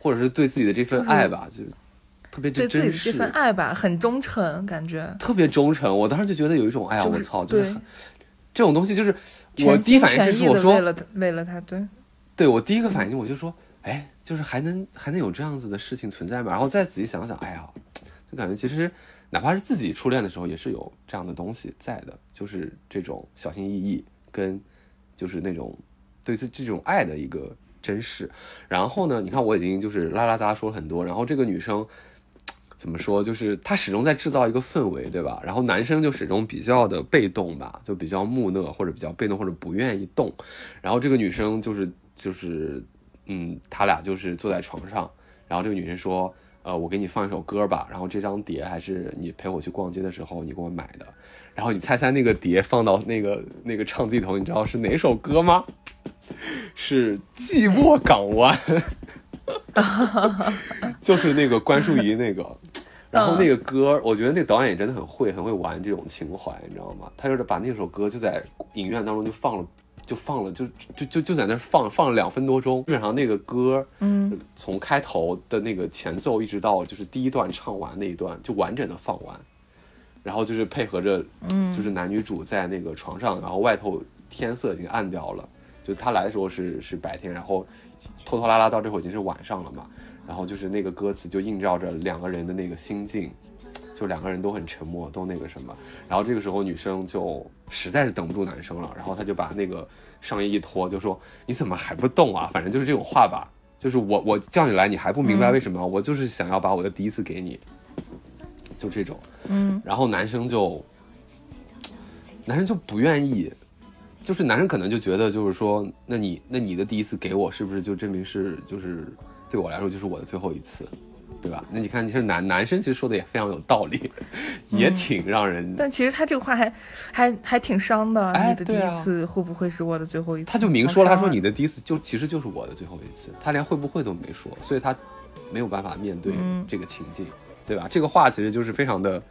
或者是对自己的这份爱吧，就。特别对自己的这份爱吧，很忠诚，感觉特别忠诚。我当时就觉得有一种，哎呀，我操，就是这种东西，就是我第一反应是我说为了为了他，对，对我第一个反应我就说，哎，就是还能还能有这样子的事情存在吗？然后再仔细想想，哎呀，就感觉其实哪怕是自己初恋的时候，也是有这样的东西在的，就是这种小心翼翼跟就是那种对自这种爱的一个珍视。然后呢，你看我已经就是拉拉杂说了很多，然后这个女生。怎么说？就是她始终在制造一个氛围，对吧？然后男生就始终比较的被动吧，就比较木讷或者比较被动或者不愿意动。然后这个女生就是就是，嗯，他俩就是坐在床上，然后这个女生说，呃，我给你放一首歌吧，然后这张碟还是你陪我去逛街的时候你给我买的，然后你猜猜那个碟放到那个那个唱机里头，你知道是哪首歌吗？是《寂寞港湾 》，就是那个关淑怡那个。然后那个歌，我觉得那个导演也真的很会，很会玩这种情怀，你知道吗？他就是把那首歌就在影院当中就放了，就放了，就就就就在那儿放放了两分多钟。基本上那个歌，嗯，从开头的那个前奏一直到就是第一段唱完那一段，就完整的放完。然后就是配合着，嗯就是男女主在那个床上，然后外头天色已经暗掉了，就他来的时候是是白天，然后拖拖拉拉到这会儿已经是晚上了嘛。然后就是那个歌词就映照着两个人的那个心境，就两个人都很沉默，都那个什么。然后这个时候女生就实在是等不住男生了，然后她就把那个上衣一脱，就说：“你怎么还不动啊？”反正就是这种话吧，就是我我叫你来，你还不明白为什么？我就是想要把我的第一次给你，就这种。嗯，然后男生就，男生就不愿意，就是男生可能就觉得就是说，那你那你的第一次给我，是不是就证明是就是对我来说就是我的最后一次，对吧？那你看，其实男男生其实说的也非常有道理，也挺让人，但其实他这个话还还还挺伤的。哎你的第一次会不会是我的最后一次？他就明说了，他说你的第一次就其实就是我的最后一次，他连会不会都没说，所以他没有办法面对嗯这个情境，对吧？这个话其实就是非常的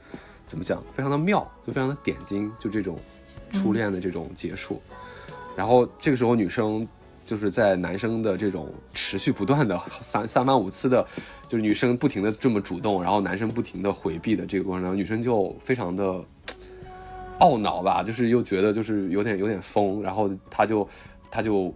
怎么讲，非常的妙，就非常的点睛，就这种初恋的这种结束。然后这个时候女生就是在男生的这种持续不断的三三番五次的，就是女生不停的这么主动，然后男生不停的回避的这个过程当中，女生就非常的懊恼吧，就是又觉得就是有点有点疯，然后她就她就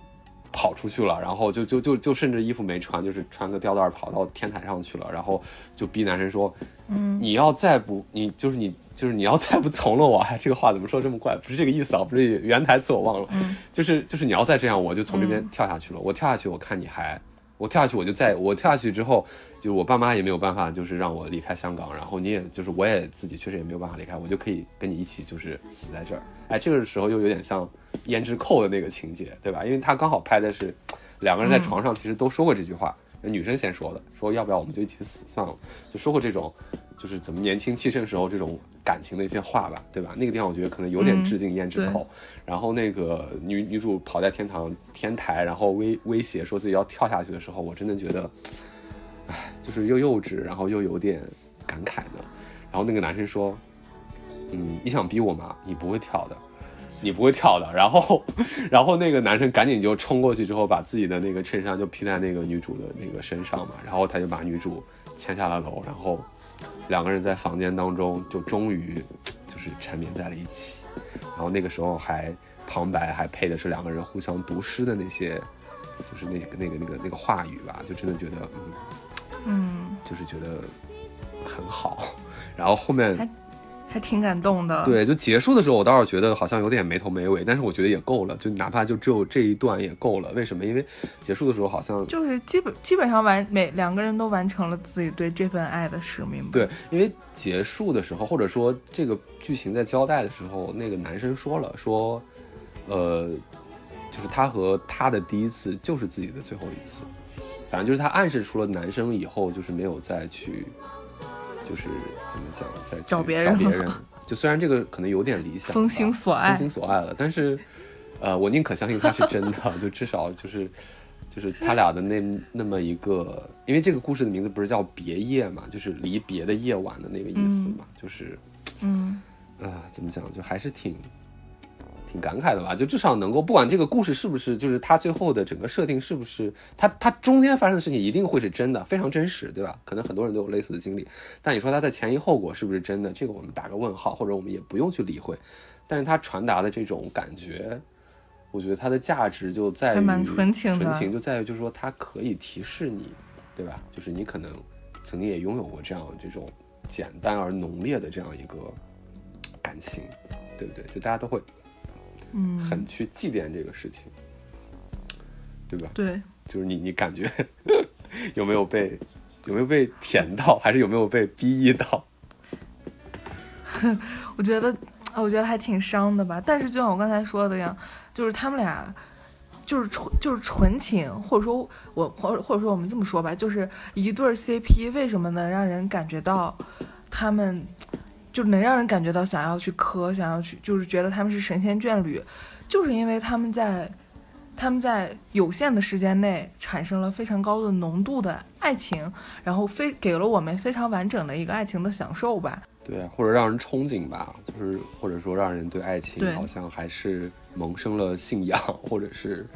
跑出去了，然后就就就就甚至衣服没穿，就是穿个吊带跑到天台上去了，然后就逼男生说，嗯，你要再不你就是你就是你要再不从了我，哎，这个话怎么说这么怪？不是这个意思啊，不是原台词我忘了，嗯就是就是你要再这样，我就从这边嗯跳下去了。我跳下去，我看你还，我跳下去我就再我跳下去之后，就是我爸妈也没有办法，就是让我离开香港，然后你也就是我也自己确实也没有办法离开，我就可以跟你一起就是死在这儿。哎，这个时候又有点像胭脂扣的那个情节，对吧？因为他刚好拍的是两个人在床上，其实都说过这句话，那女生先说的，说要不要我们就一起死算了，就说过这种就是怎么年轻气盛时候这种感情的一些话吧，对吧？那个地方我觉得可能有点嗯致敬胭脂对扣。然后那个女女主跑在天堂天台，然后威威胁说自己要跳下去的时候，我真的觉得，唉，就是又幼稚，然后又有点感慨的。然后那个男生说，嗯，你想逼我吗？你不会跳的，你不会跳的。然后，然后那个男生赶紧就冲过去之后，把自己的那个衬衫就披在那个女主的那个身上嘛，然后他就把女主牵下了楼，然后两个人在房间当中就终于就是缠绵在了一起。然后那个时候还旁白还配的是两个人互相读诗的那些，就是那个那个那个那个话语吧，就真的觉得嗯，嗯，就是觉得很好。然后后面还还挺感动的。，对，就结束的时候，我倒是觉得好像有点没头没尾，但是我觉得也够了，就哪怕就只有这一段也够了。为什么？因为结束的时候好像就是基本基本上完每两个人都完成了自己对这份爱的使命吧。对，因为结束的时候，或者说这个剧情在交代的时候，那个男生说了，说，呃，就是他和他的第一次就是自己的最后一次，反正就是他暗示出了男生以后就是没有再去，就是怎么讲，再去找别人找别人。就虽然这个可能有点理想吧，封心所爱封心所爱了，但是，呃，我宁可相信他是真的，就至少就是。就是他俩的那那么一个，因为这个故事的名字不是叫别夜嘛，就是离别的夜晚的那个意思嘛，就是嗯，啊、怎么讲，就还是挺挺感慨的吧。就至少能够，不管这个故事是不是，就是它最后的整个设定是不是，它它中间发生的事情一定会是真的，非常真实，对吧？可能很多人都有类似的经历，但你说它的前因后果是不是真的，这个我们打个问号，或者我们也不用去理会。但是它传达的这种感觉，我觉得它的价值就在于蛮纯情的纯情就在于就是说它可以提示你，对吧？就是你可能曾经也拥有过这样这种简单而浓烈的这样一个感情，对不对？就大家都会嗯，很去祭奠这个事情，对吧？对，就是你你感觉 有没有被有没有被甜到，还是有没有被逼抑到？我觉得，我觉得还挺伤的吧。但是就像我刚才说的一样，就是他们俩就是纯就是纯情，或者说我或者或者说我们这么说吧，就是一对儿 CP 为什么能让人感觉到他们就能让人感觉到想要去磕，想要去就是觉得他们是神仙眷侣，就是因为他们在他们在有限的时间内产生了非常高的浓度的爱情，然后非给了我们非常完整的一个爱情的享受吧。对啊，或者让人憧憬吧，就是或者说让人对爱情好像还是萌生了信仰，或者是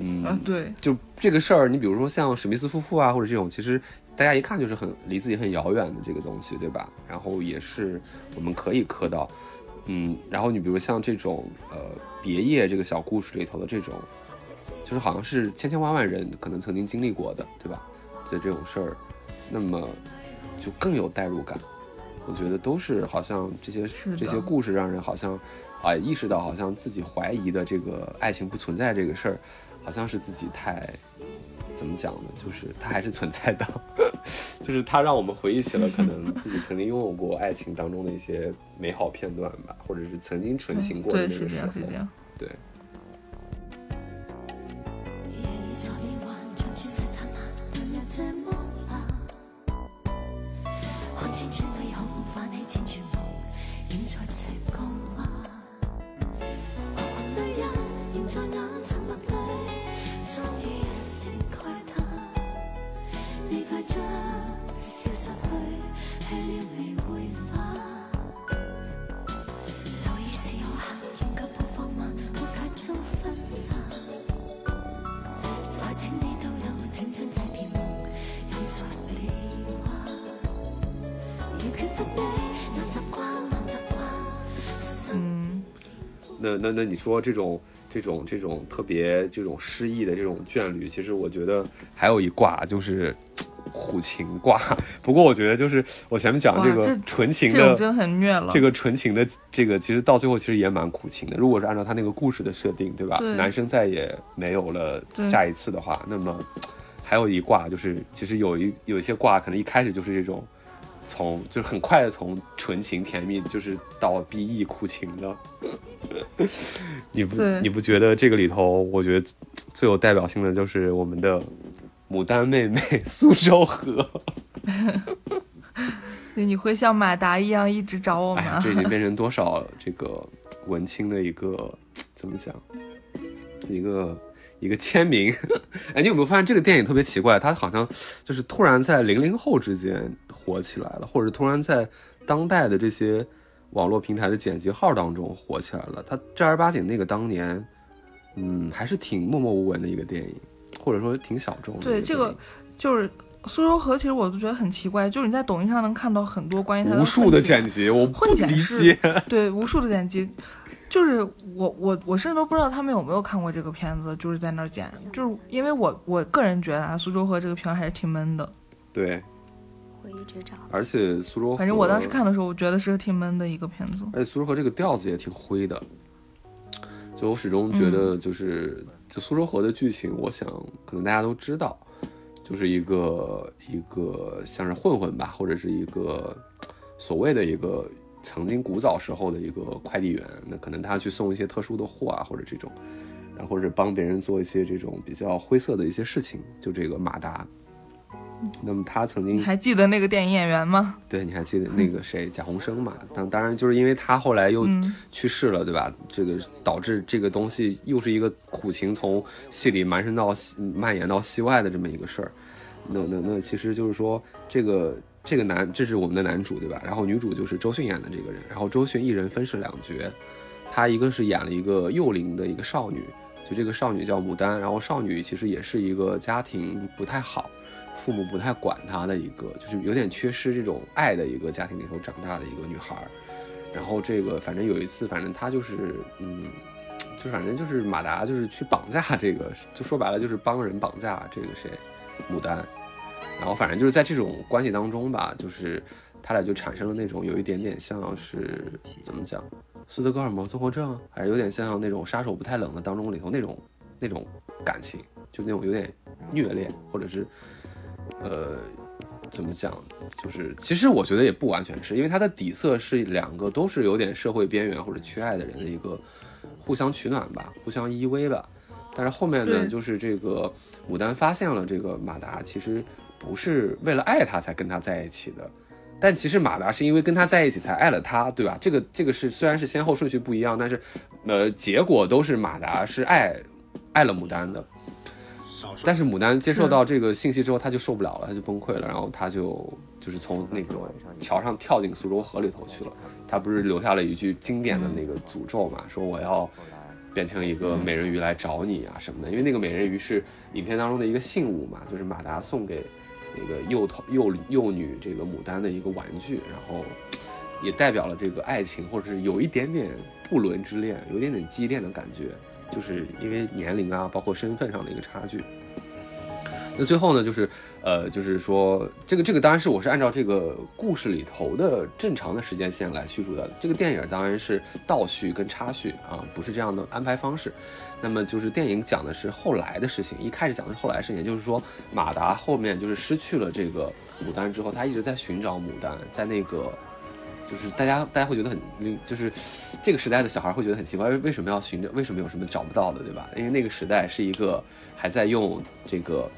嗯，嗯，对，就这个事儿，你比如说像史密斯夫妇啊，或者这种，其实大家一看就是很离自己很遥远的这个东西，对吧？然后也是我们可以磕到，嗯，然后你比如像这种呃别业这个小故事里头的这种，就是好像是千千万万人可能曾经经历过的，对吧？就这种事儿，那么就更有代入感。我觉得都是好像这些这些故事让人好像啊意识到，好像自己怀疑的这个爱情不存在这个事儿，好像是自己太怎么讲呢？就是它还是存在的，就是它让我们回忆起了可能自己曾经拥有过爱情当中的一些美好片段吧，或者是曾经纯情过的那个时候是。这样。对，夜已在變幻，像鑽石燦爛，但又這麼藍。看似轉嗯，那那那你说这种这种这种特别这种诗意的这种眷侣，其实我觉得还有一卦就是虎情卦。不过我觉得就是我前面讲哇这个纯情的真的很虐了。这个纯情的这个，其实到最后其实也蛮苦情的。如果是按照他那个故事的设定，对吧？对男生再也没有了下一次的话，那么还有一卦就是，其实有一有一些卦可能一开始就是这种。从就是很快的从纯情甜蜜，就是到 B E 苦情的，你不你不觉得这个里头，我觉得最有代表性的就是我们的牡丹妹妹 苏州河。你会像马达一样一直找我吗？这已经变成多少这个文青的一个 怎么讲，一个一个签名。哎，你有没有发现这个电影特别奇怪？它好像就是突然在零零后之间火起来了，或者突然在当代的这些网络平台的剪辑号当中火起来了。它正儿八经那个当年，嗯，还是挺默默无闻的一个电影，或者说挺小众的对这个就是苏州河，其实我都觉得很奇怪，就是你在抖音上能看到很多关于它无数的剪辑，我不混剪理解。对，无数的剪辑，就是我我我甚至都不知道他们有没有看过这个片子，就是在那儿剪，就是因为我我个人觉得啊，苏州河这个片儿还是挺闷的，对，会一直找。而且苏州河，反正我当时看的时候，我觉得是挺闷的一个片子。而且苏州河这个调子也挺灰的，就我始终觉嗯得就是、就苏州河的剧情，我想可能大家都知道，就是一个一个像是混混吧，或者是一个所谓的一个曾经古早时候的一个快递员，那可能他去送一些特殊的货啊，或者这种，然后是帮别人做一些这种比较灰色的一些事情，就这个马达。那么他曾经你还记得那个电影演员吗？对，你还记得那个谁贾宏声嘛？当当然就是因为他后来又嗯去世了，对吧？这个导致这个东西又是一个苦情从戏里蔓伸到戏蔓延到戏外的这么一个事儿。那那那其实就是说，这个这个男这是我们的男主对吧？然后女主就是周迅演的这个人，然后周迅一人分饰两角，她一个是演了一个幼龄的一个少女，就这个少女叫牡丹，然后少女其实也是一个家庭不太好。父母不太管她的一个，就是有点缺失这种爱的一个家庭里头长大的一个女孩儿。然后这个反正有一次，反正她就是嗯，就反正就是马达就是去绑架这个，就说白了就是帮人绑架这个谁，牡丹。然后反正就是在这种关系当中吧，就是他俩就产生了那种有一点点像是怎么讲，斯德哥尔摩综合症，还是有点像那种杀手不太冷的当中里头那种那种感情，就那种有点虐恋，或者是呃，怎么讲？就是其实我觉得也不完全是，因为它的底色是两个都是有点社会边缘或者缺爱的人的一个互相取暖吧，互相依偎吧。但是后面呢，就是这个牡丹发现了这个马达其实不是为了爱他才跟他在一起的，但其实马达是因为跟他在一起才爱了他，对吧？这个这个是虽然是先后顺序不一样，但是呃结果都是马达是爱爱了牡丹的。但是牡丹接受到这个信息之后，他就受不了了，他就崩溃了，然后他就就是从那个桥上跳进苏州河里头去了。他不是留下了一句经典的那个诅咒嘛，说我要变成一个美人鱼来找你啊什么的。因为那个美人鱼是影片当中的一个信物嘛，就是马达送给那个幼童幼幼女这个牡丹的一个玩具，然后也代表了这个爱情，或者是有一点点不伦之恋，有一点点畸恋的感觉，就是因为年龄啊，包括身份上的一个差距。那最后呢，就是呃，就是说这个这个当然是我是按照这个故事里头的正常的时间线来叙述的。这个电影当然是倒叙跟插叙啊，不是这样的安排方式。那么就是电影讲的是后来的事情，一开始讲的是后来的事情，也就是说马达后面就是失去了这个牡丹之后，他一直在寻找牡丹，在那个。就是大家，大家会觉得很，就是这个时代的小孩会觉得很奇怪，为为什么要寻找？为什么有什么找不到的，对吧？因为那个时代是一个还在用这个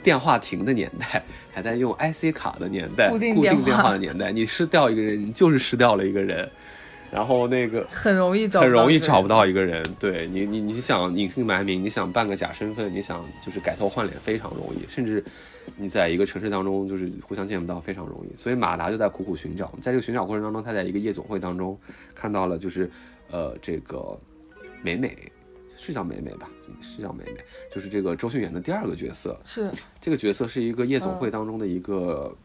电话亭的年代，还在用 IC 卡的年代，固定电话电话的年代。你失掉一个人，你就是失掉了一个人，然后那个很容易找，很容易找不。到一个人。对你，你你想隐姓埋名，你想办个假身份，你想就是改头换脸，非常容易。甚至你在一个城市当中，就是互相见不到，非常容易。所以马达就在苦苦寻找，在这个寻找过程当中，他在一个夜总会当中看到了，就是呃，这个美美是叫美美吧？是叫美美，就是这个周迅演的第二个角色。是这个角色是一个夜总会当中的一个、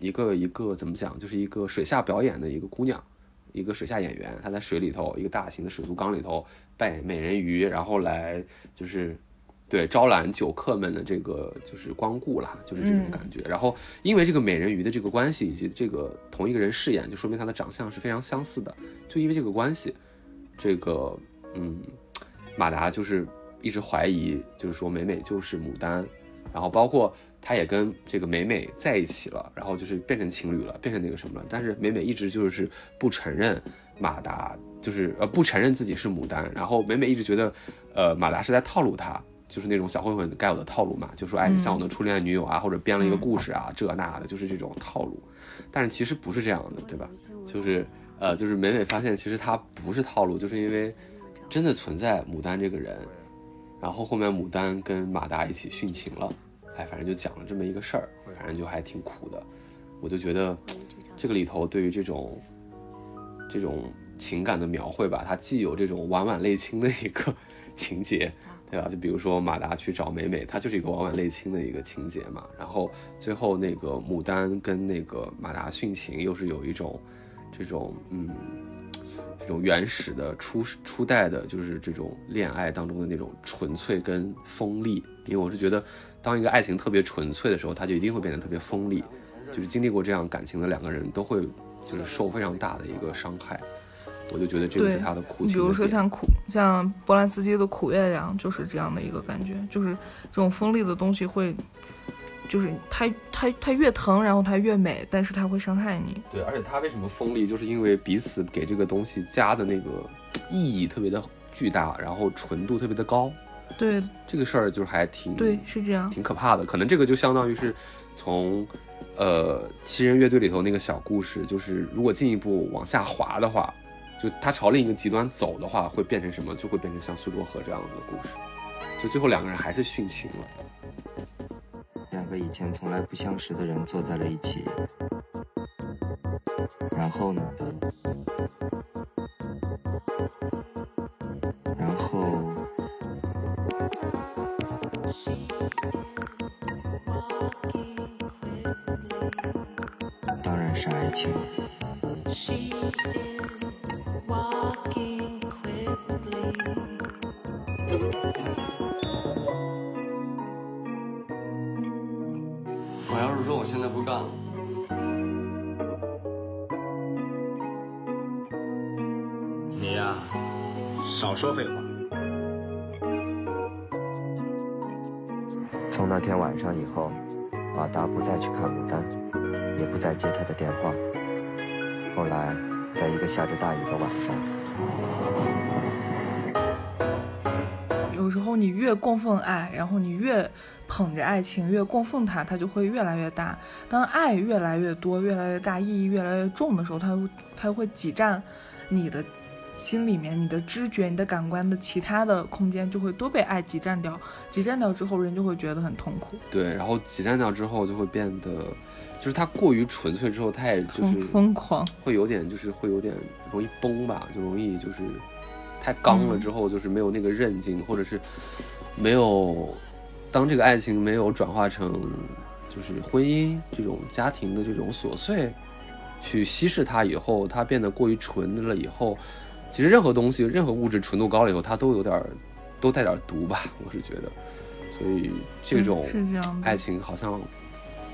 一个一个怎么讲，就是一个水下表演的一个姑娘，一个水下演员，他在水里头一个大型的水族缸里头扮演美人鱼，然后来就是对招揽酒客们的这个就是光顾啦，就是这种感觉。然后因为这个美人鱼的这个关系以及这个同一个人饰演，就说明他的长相是非常相似的。就因为这个关系，这个嗯，马达就是一直怀疑，就是说美美就是牡丹，然后包括他也跟这个美美在一起了，然后就是变成情侣了，变成那个什么了。但是美美一直就是不承认马达，就是呃不承认自己是牡丹，然后美美一直觉得，呃马达是在套路她。就是那种小混混该有的套路嘛，就说哎，你像我的初恋女友啊，或者编了一个故事啊，这那的，就是这种套路。但是其实不是这样的，对吧？就是呃，就是美美发现其实她不是套路，就是因为真的存在牡丹这个人。然后后面牡丹跟马达一起殉情了，哎，反正就讲了这么一个事儿，反正就还挺苦的。我就觉得这个里头对于这种这种情感的描绘吧，它既有这种婉婉泪倾的一个 情节，对吧？就比如说马达去找美美，它就是一个婉婉泪倾的一个情节嘛。然后最后那个牡丹跟那个马达殉情，又是有一种这种嗯。这种原始的初初代的，就是这种恋爱当中的那种纯粹跟锋利。因为我是觉得，当一个爱情特别纯粹的时候，它就一定会变得特别锋利。就是经历过这样感情的两个人，都会就是受非常大的一个伤害。我就觉得这个是他的苦情的比如说像苦，像波兰斯基的《苦月亮》，就是这样的一个感觉，就是这种锋利的东西会，就是它它它越疼，然后它越美，但是它会伤害你。对，而且它为什么锋利，就是因为彼此给这个东西加的那个 意义特别的巨大，然后纯度特别的高。对这个事儿就是还挺对，是这样。挺可怕的。可能这个就相当于是从呃七人乐队里头那个小故事，就是如果进一步往下滑的话，就他朝另一个极端走的话，会变成什么？就会变成像苏州河这样子的故事。就最后两个人还是殉情了。两个以前从来不相识的人坐在了一起，然后呢？说废话。从那天晚上以后，马达不再去看牡丹，也不再接她的电话。后来，在一个下着大雨的晚上，有有时候你越供奉爱，然后你越捧着爱情，越供奉它，它就会越来越大。当爱越来越多、越来越大、意义越来越重的时候，它会它会挤占你的心里面、你的知觉、你的感官的其他的空间，就会都被爱挤占掉。挤占掉之后，人就会觉得很痛苦，对，然后挤占掉之后就会变得，就是它过于纯粹之后，它也就是疯狂。会有点就是会有点容易崩吧，就容易就是太刚了嗯之后，就是没有那个韧劲，或者是没有当这个爱情没有转化成就是婚姻这种家庭的这种琐碎去稀释它以后，它变得过于纯了以后，其实任何东西任何物质纯度高了以后，它都有点儿都带点儿毒吧，我是觉得，所以这嗯种爱情好像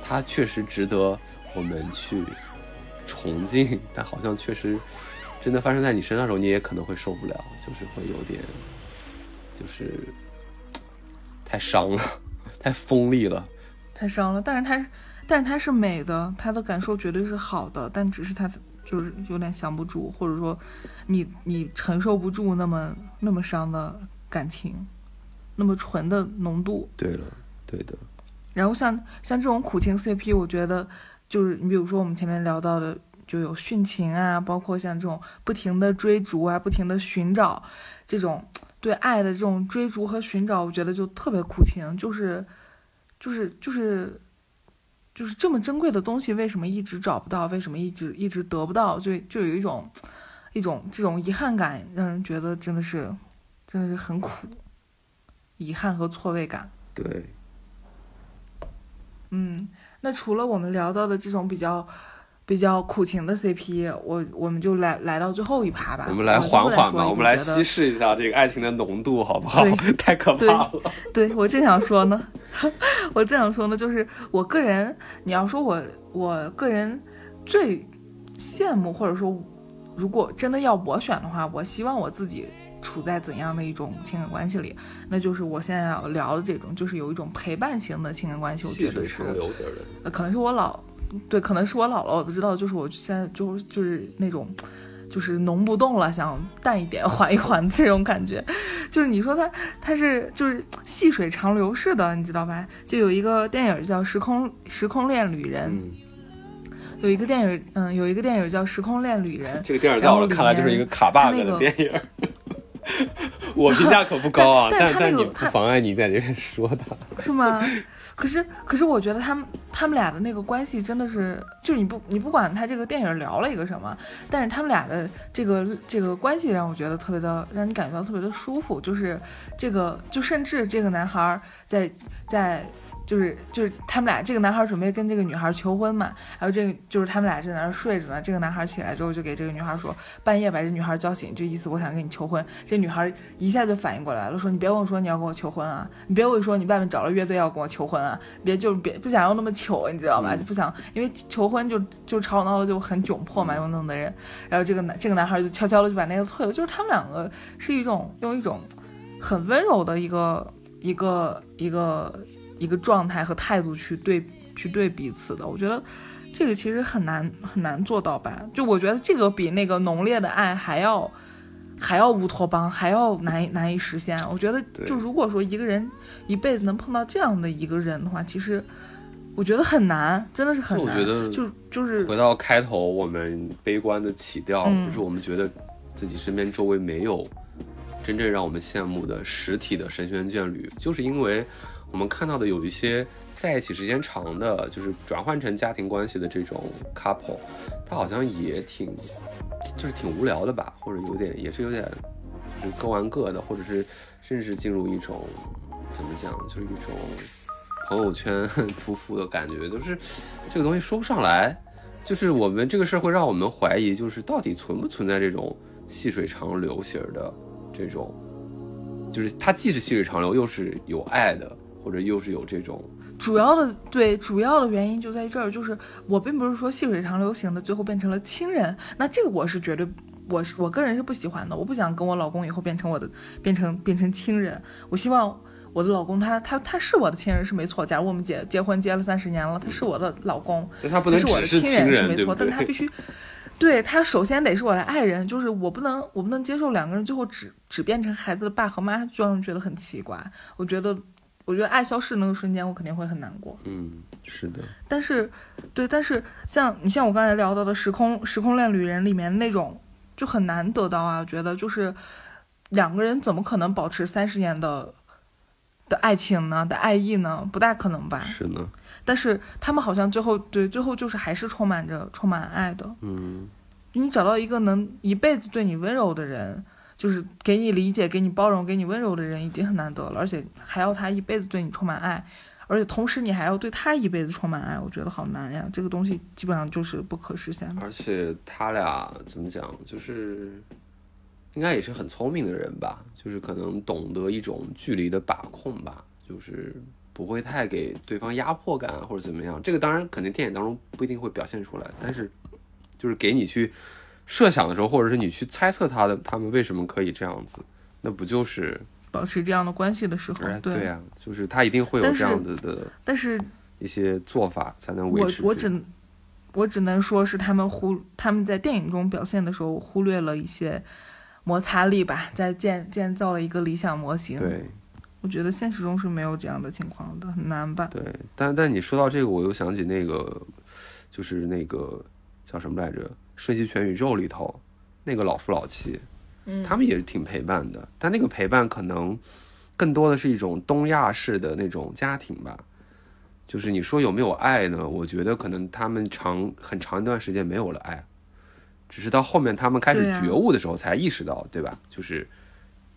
它确实值得我们去崇敬，但好像确实真的发生在你身上的时候，你也可能会受不了，就是会有点，就是太伤了，太锋利了。太伤了，但是它，但是它是美的，它的感受绝对是好的，但只是它就是有点降不住，或者说你你承受不住那么那么伤的感情，那么纯的浓度。对了，对的，然后像像这种苦情 CP，我觉得就是你比如说我们前面聊到的，就有殉情啊，包括像这种不停的追逐啊，不停的寻找，这种对爱的这种追逐和寻找，我觉得就特别苦情，就是就是就是就是这么珍贵的东西，为什么一直找不到？为什么一直一直得不到？就就有一种一种这种遗憾感，让人觉得真的是真的是很苦，遗憾和错位感。对，嗯，那除了我们聊到的这种比较比较苦情的 CP，我我们就来来到最后一趴吧。我们来缓缓吧，我们来稀释一下这个爱情的浓度，好不好对？太可怕了。对我正想说呢，我正想说呢，就是我个人，你要说我我个人最羡慕，或者说如果真的要我选的话，我希望我自己处在怎样的一种情感关系里，那就是我现在要聊的这种，就是有一种陪伴型的情感关系，我觉得是呃，可能是我老，对，可能是我老了，我不知道，就是我现在就就是那种，就是浓不动了，想淡一点，缓一缓这种感觉，就是你说它它是就是细水长流似的，你知道吧？就有一个电影叫《时空时空恋旅人》，嗯，有一个电影，嗯，有一个电影叫《时空恋旅人》，这个电影在我看来就是一个卡 bug 的电影。我评价可不高啊，但但你不妨碍你在这边说它。是吗？可是可是我觉得他们他们俩的那个关系真的是，就是你不你不管他这个电影聊了一个什么，但是他们俩的这个这个关系让我觉得特别的，让你感觉到特别的舒服。就是这个，就甚至这个男孩在在。就是就是他们俩，这个男孩准备跟这个女孩求婚嘛，还有这个就是他们俩在那儿睡着呢，这个男孩起来之后就给这个女孩说，半夜把这女孩叫醒，就意思我想跟你求婚。这女孩一下就反应过来了，说你别跟我说你要跟我求婚啊，你别跟我说你外面找了乐队要跟我求婚啊，别就是别不想要那么糗，你知道吧？嗯就不想因为求婚就就吵闹的就很窘迫嘛，又弄的人。然后这个男这个男孩就悄悄的就把那个退了，就是他们两个是一种用一种很温柔的一个一个一个一个状态和态度去对去对彼此的，我觉得这个其实很难很难做到吧？就我觉得这个比那个浓烈的爱还要还要乌托邦，还要难以难以实现。我觉得就如果说一个人一辈子能碰到这样的一个人的话，其实我觉得很难，真的是很难。我觉得就就是回到开头我们悲观的起调，嗯就是我们觉得自己身边周围没有真正让我们羡慕的实体的神仙眷侣，就是因为我们看到的有一些在一起时间长的，就是转换成家庭关系的这种 couple，他好像也挺就是挺无聊的吧，或者有点也是有点就是各玩各的，或者是甚至进入一种怎么讲，就是一种朋友圈夫妇的感觉，就是这个东西说不上来。就是我们这个事儿会让我们怀疑，就是到底存不存在这种细水长流型的这种，就是它既是细水长流，又是有爱的，或者又是有这种，主要的对主要的原因就在这儿，就是我并不是说细水长流型的，最后变成了亲人，那这个我是绝对。我是我个人是不喜欢的，我不想跟我老公以后变成我的变成变成亲人。我希望我的老公他他他是我的亲人是没错。假如我们结结婚结了三十年了，他是我的老公，但它不能他是我的亲亲人，是没错，对对？但他必须，对他首先得是我的爱人，就是我不能我不能接受两个人最后只只变成孩子的爸和妈，就让人觉得很奇怪。我觉得，我觉得爱消失的那个瞬间，我肯定会很难过。嗯，是的，但是，对，但是像你像我刚才聊到的《时空时空恋旅人》里面那种，就很难得到啊。我觉得就是两个人怎么可能保持三十年的的爱情呢？的爱意呢？不大可能吧。是呢，但是他们好像最后对最后就是还是充满着充满爱的。嗯，你找到一个能一辈子对你温柔的人，就是给你理解、给你包容、给你温柔的人，已经很难得了。而且还要他一辈子对你充满爱，而且同时你还要对他一辈子充满爱，我觉得好难呀。这个东西基本上就是不可实现的。而且他俩怎么讲，就是应该也是很聪明的人吧，就是可能懂得一种距离的把控吧，就是不会太给对方压迫感或者怎么样。这个当然肯定电影当中不一定会表现出来，但是就是给你去设想的时候，或者是你去猜测他的他们为什么可以这样子，那不就是保持这样的关系的时候，哎对对呀、就是他一定会有这样子的但是一些做法才能维我持我我只我只能说是他们忽他们在电影中表现的时候忽略了一些摩擦力吧，在建建造了一个理想模型。对。我觉得现实中是没有这样的情况的，很难吧？对，但但你说到这个，我又想起那个，就是那个叫什么来着，《瞬息全宇宙》里头那个老夫老妻，嗯他们也是挺陪伴的，但那个陪伴可能更多的是一种东亚式的那种家庭吧。就是你说有没有爱呢？我觉得可能他们长很长一段时间没有了爱，只是到后面他们开始觉悟的时候才意识到，对吧？就是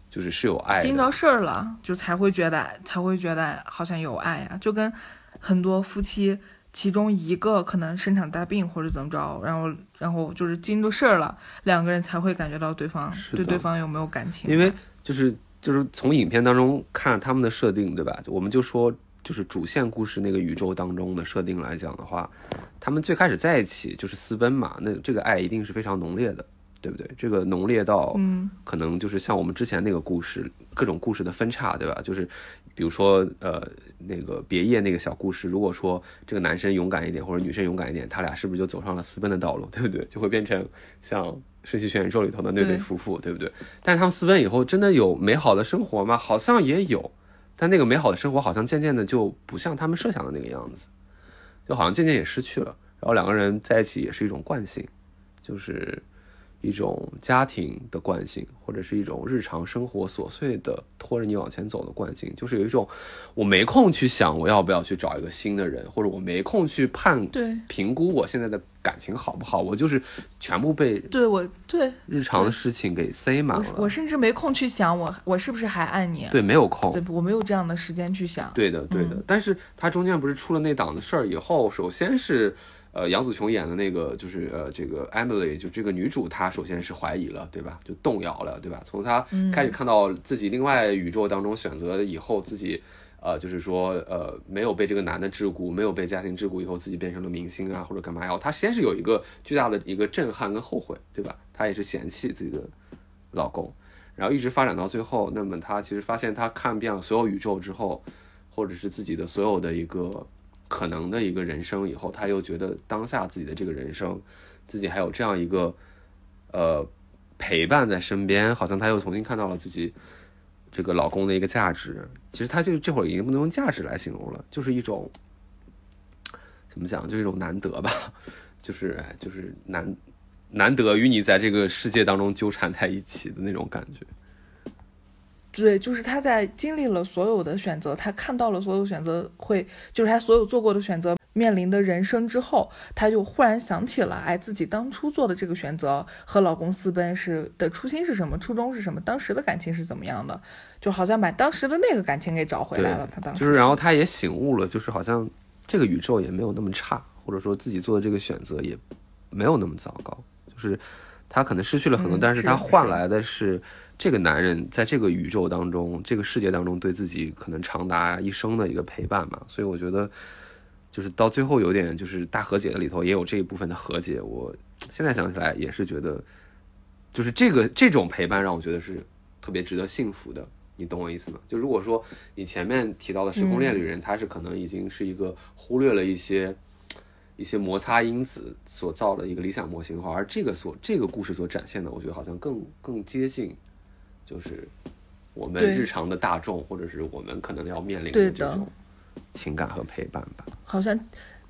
就是是有爱的。经到事儿了，就才会觉得才会觉得好像有爱啊，就跟很多夫妻其中一个可能生场大病或者怎么着，然后然后就是经住事儿了，两个人才会感觉到对方对对方有没有感情，因为就是就是从影片当中看他们的设定，对吧？我们就说就是主线故事那个宇宙当中的设定来讲的话，他们最开始在一起就是私奔嘛，那这个爱一定是非常浓烈的，对不对？这个浓烈到嗯可能就是像我们之前那个故事，各种故事的分叉，对吧？就是比如说呃那个别业那个小故事，如果说这个男生勇敢一点或者女生勇敢一点，他俩是不是就走上了私奔的道路，对不对？就会变成像《瞬息全宇宙》里头的那对对夫妇，对不对？但是他们私奔以后，真的有美好的生活吗？好像也有，但那个美好的生活好像渐渐的就不像他们设想的那个样子，就好像渐渐也失去了。然后两个人在一起也是一种惯性，就是一种家庭的惯性，或者是一种日常生活琐碎的拖着你往前走的惯性，就是有一种我没空去想我要不要去找一个新的人，或者我没空去判对评估我现在的感情好不好，我就是全部被对我对日常的事情给塞满我了。我甚至没空去想我我是不是还爱你，对，没有空。对，我没有这样的时间去想，对的，对的。嗯但是他中间不是出了那档子事儿以后，首先是呃杨紫琼演的那个，就是呃这个 Emily，就这个女主，她首先是怀疑了，对吧？就动摇了，对吧？从她开始看到自己另外宇宙当中选择以后，自己呃就是说呃没有被这个男的桎梏，没有被家庭桎梏以后，自己变成了明星啊或者干嘛呀？她先是有一个巨大的一个震撼跟后悔，对吧？她也是嫌弃自己的老公。然后一直发展到最后，那么她其实发现她看遍了所有宇宙之后，或者是自己的所有的一个可能的一个人生以后，她又觉得当下自己的这个人生，自己还有这样一个呃陪伴在身边，好像她又重新看到了自己这个老公的一个价值。其实她就这会儿已经不能用价值来形容了，就是一种怎么讲，就是一种难得吧，就是哎就是难难得与你在这个世界当中纠缠在一起的那种感觉。对，就是他在经历了所有的选择，他看到了所有选择会，就是他所有做过的选择面临的人生之后，他就忽然想起了，哎，自己当初做的这个选择和老公私奔是的初心是什么，初衷是什么，当时的感情是怎么样的，就好像把当时的那个感情给找回来了。他当时就是，然后他也醒悟了，就是好像这个宇宙也没有那么差，或者说自己做的这个选择也没有那么糟糕。就是他可能失去了很多，嗯但是他换来的是这个男人在这个宇宙当中、这个世界当中对自己可能长达一生的一个陪伴嘛。所以我觉得，就是到最后有点就是大和解的里头也有这一部分的和解。我现在想起来也是觉得，就是这个这种陪伴让我觉得是特别值得幸福的。你懂我意思吗？就如果说你前面提到的时空恋旅人，他是可能已经是一个忽略了一些一些摩擦因子所造的一个理想模型的话，而这个所这个故事所展现的，我觉得好像更更接近，就是我们日常的大众，或者是我们可能要面临的的这种情感和陪伴吧。好像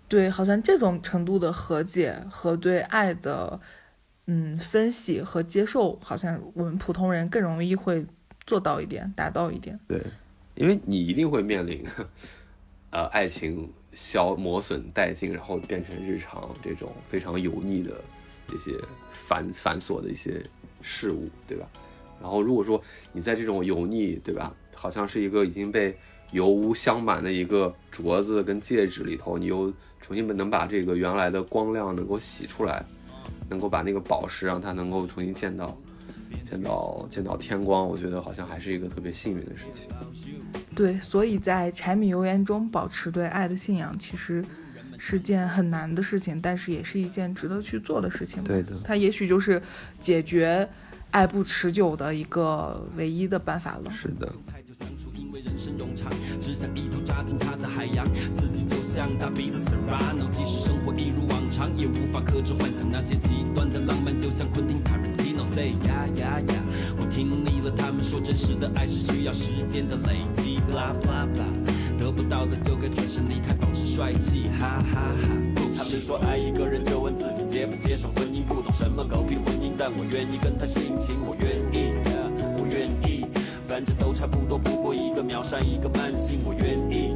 对，好像这种程度的和解和对爱的嗯分析和接受，好像我们普通人更容易会做到一点，达到一点。对，因为你一定会面临，呃，爱情消磨损殆尽，然后变成日常这种非常油腻的这些繁繁琐的一些事物，对吧？然后如果说你在这种油腻，对吧，好像是一个已经被油污镶满的一个镯子跟戒指里头，你又重新能把这个原来的光亮能够洗出来，能够把那个宝石让它能够重新见到。见到见到天光，我觉得好像还是一个特别幸运的事情。对，所以在柴米油盐中保持对爱的信仰，其实是件很难的事情，但是也是一件值得去做的事情。对的它也许就是解决爱不持久的一个唯一的办法了。是的，太久相处，因为人生冗长，只想一头扎进他的海洋，自己就像大鼻子 Serrano，即使生活一如往常，也无法克制幻想那些极端的浪漫，就像昆汀 say 呀呀呀，我听腻了他们说真实的爱是需要时间的累积，blah blah blah，得不到的就该转身离开，保持帅气，哈哈哈。他们说爱一个人就问自己接不接受婚姻，不懂什么狗屁婚姻，但我愿意跟他殉情，我愿意我愿意。反正都差不多，不过一个秒杀一个慢性，我愿意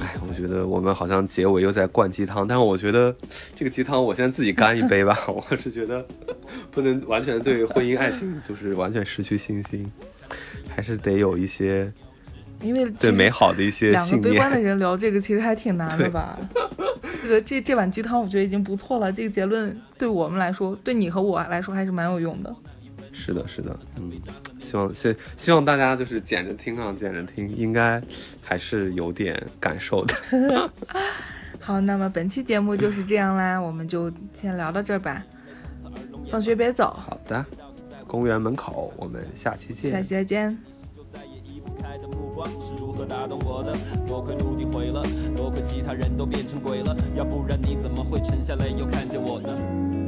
哎，我觉得我们好像结尾又在灌鸡汤，但是我觉得这个鸡汤我先自己干一杯吧。我是觉得不能完全对婚姻爱情就是完全失去信心，还是得有一些因为其对美好的一些两个悲观的。人聊这个，其实还挺难的对吧？这个这这碗鸡汤，我觉得已经不错了。这个结论对我们来说，对你和我来说还是蛮有用的。是的，是的，嗯，希望希希望大家就是捡着听啊，捡着听，应该还是有点感受的。好，那么本期节目就是这样啦，我们就先聊到这儿吧。放学别走，好的，公园门口，我们下期见。下期再见。再也移不开的目光是如何打动我的？多亏陆地毁了，多亏其他人都变成鬼了，要不然你怎么会沉下来又看见我呢？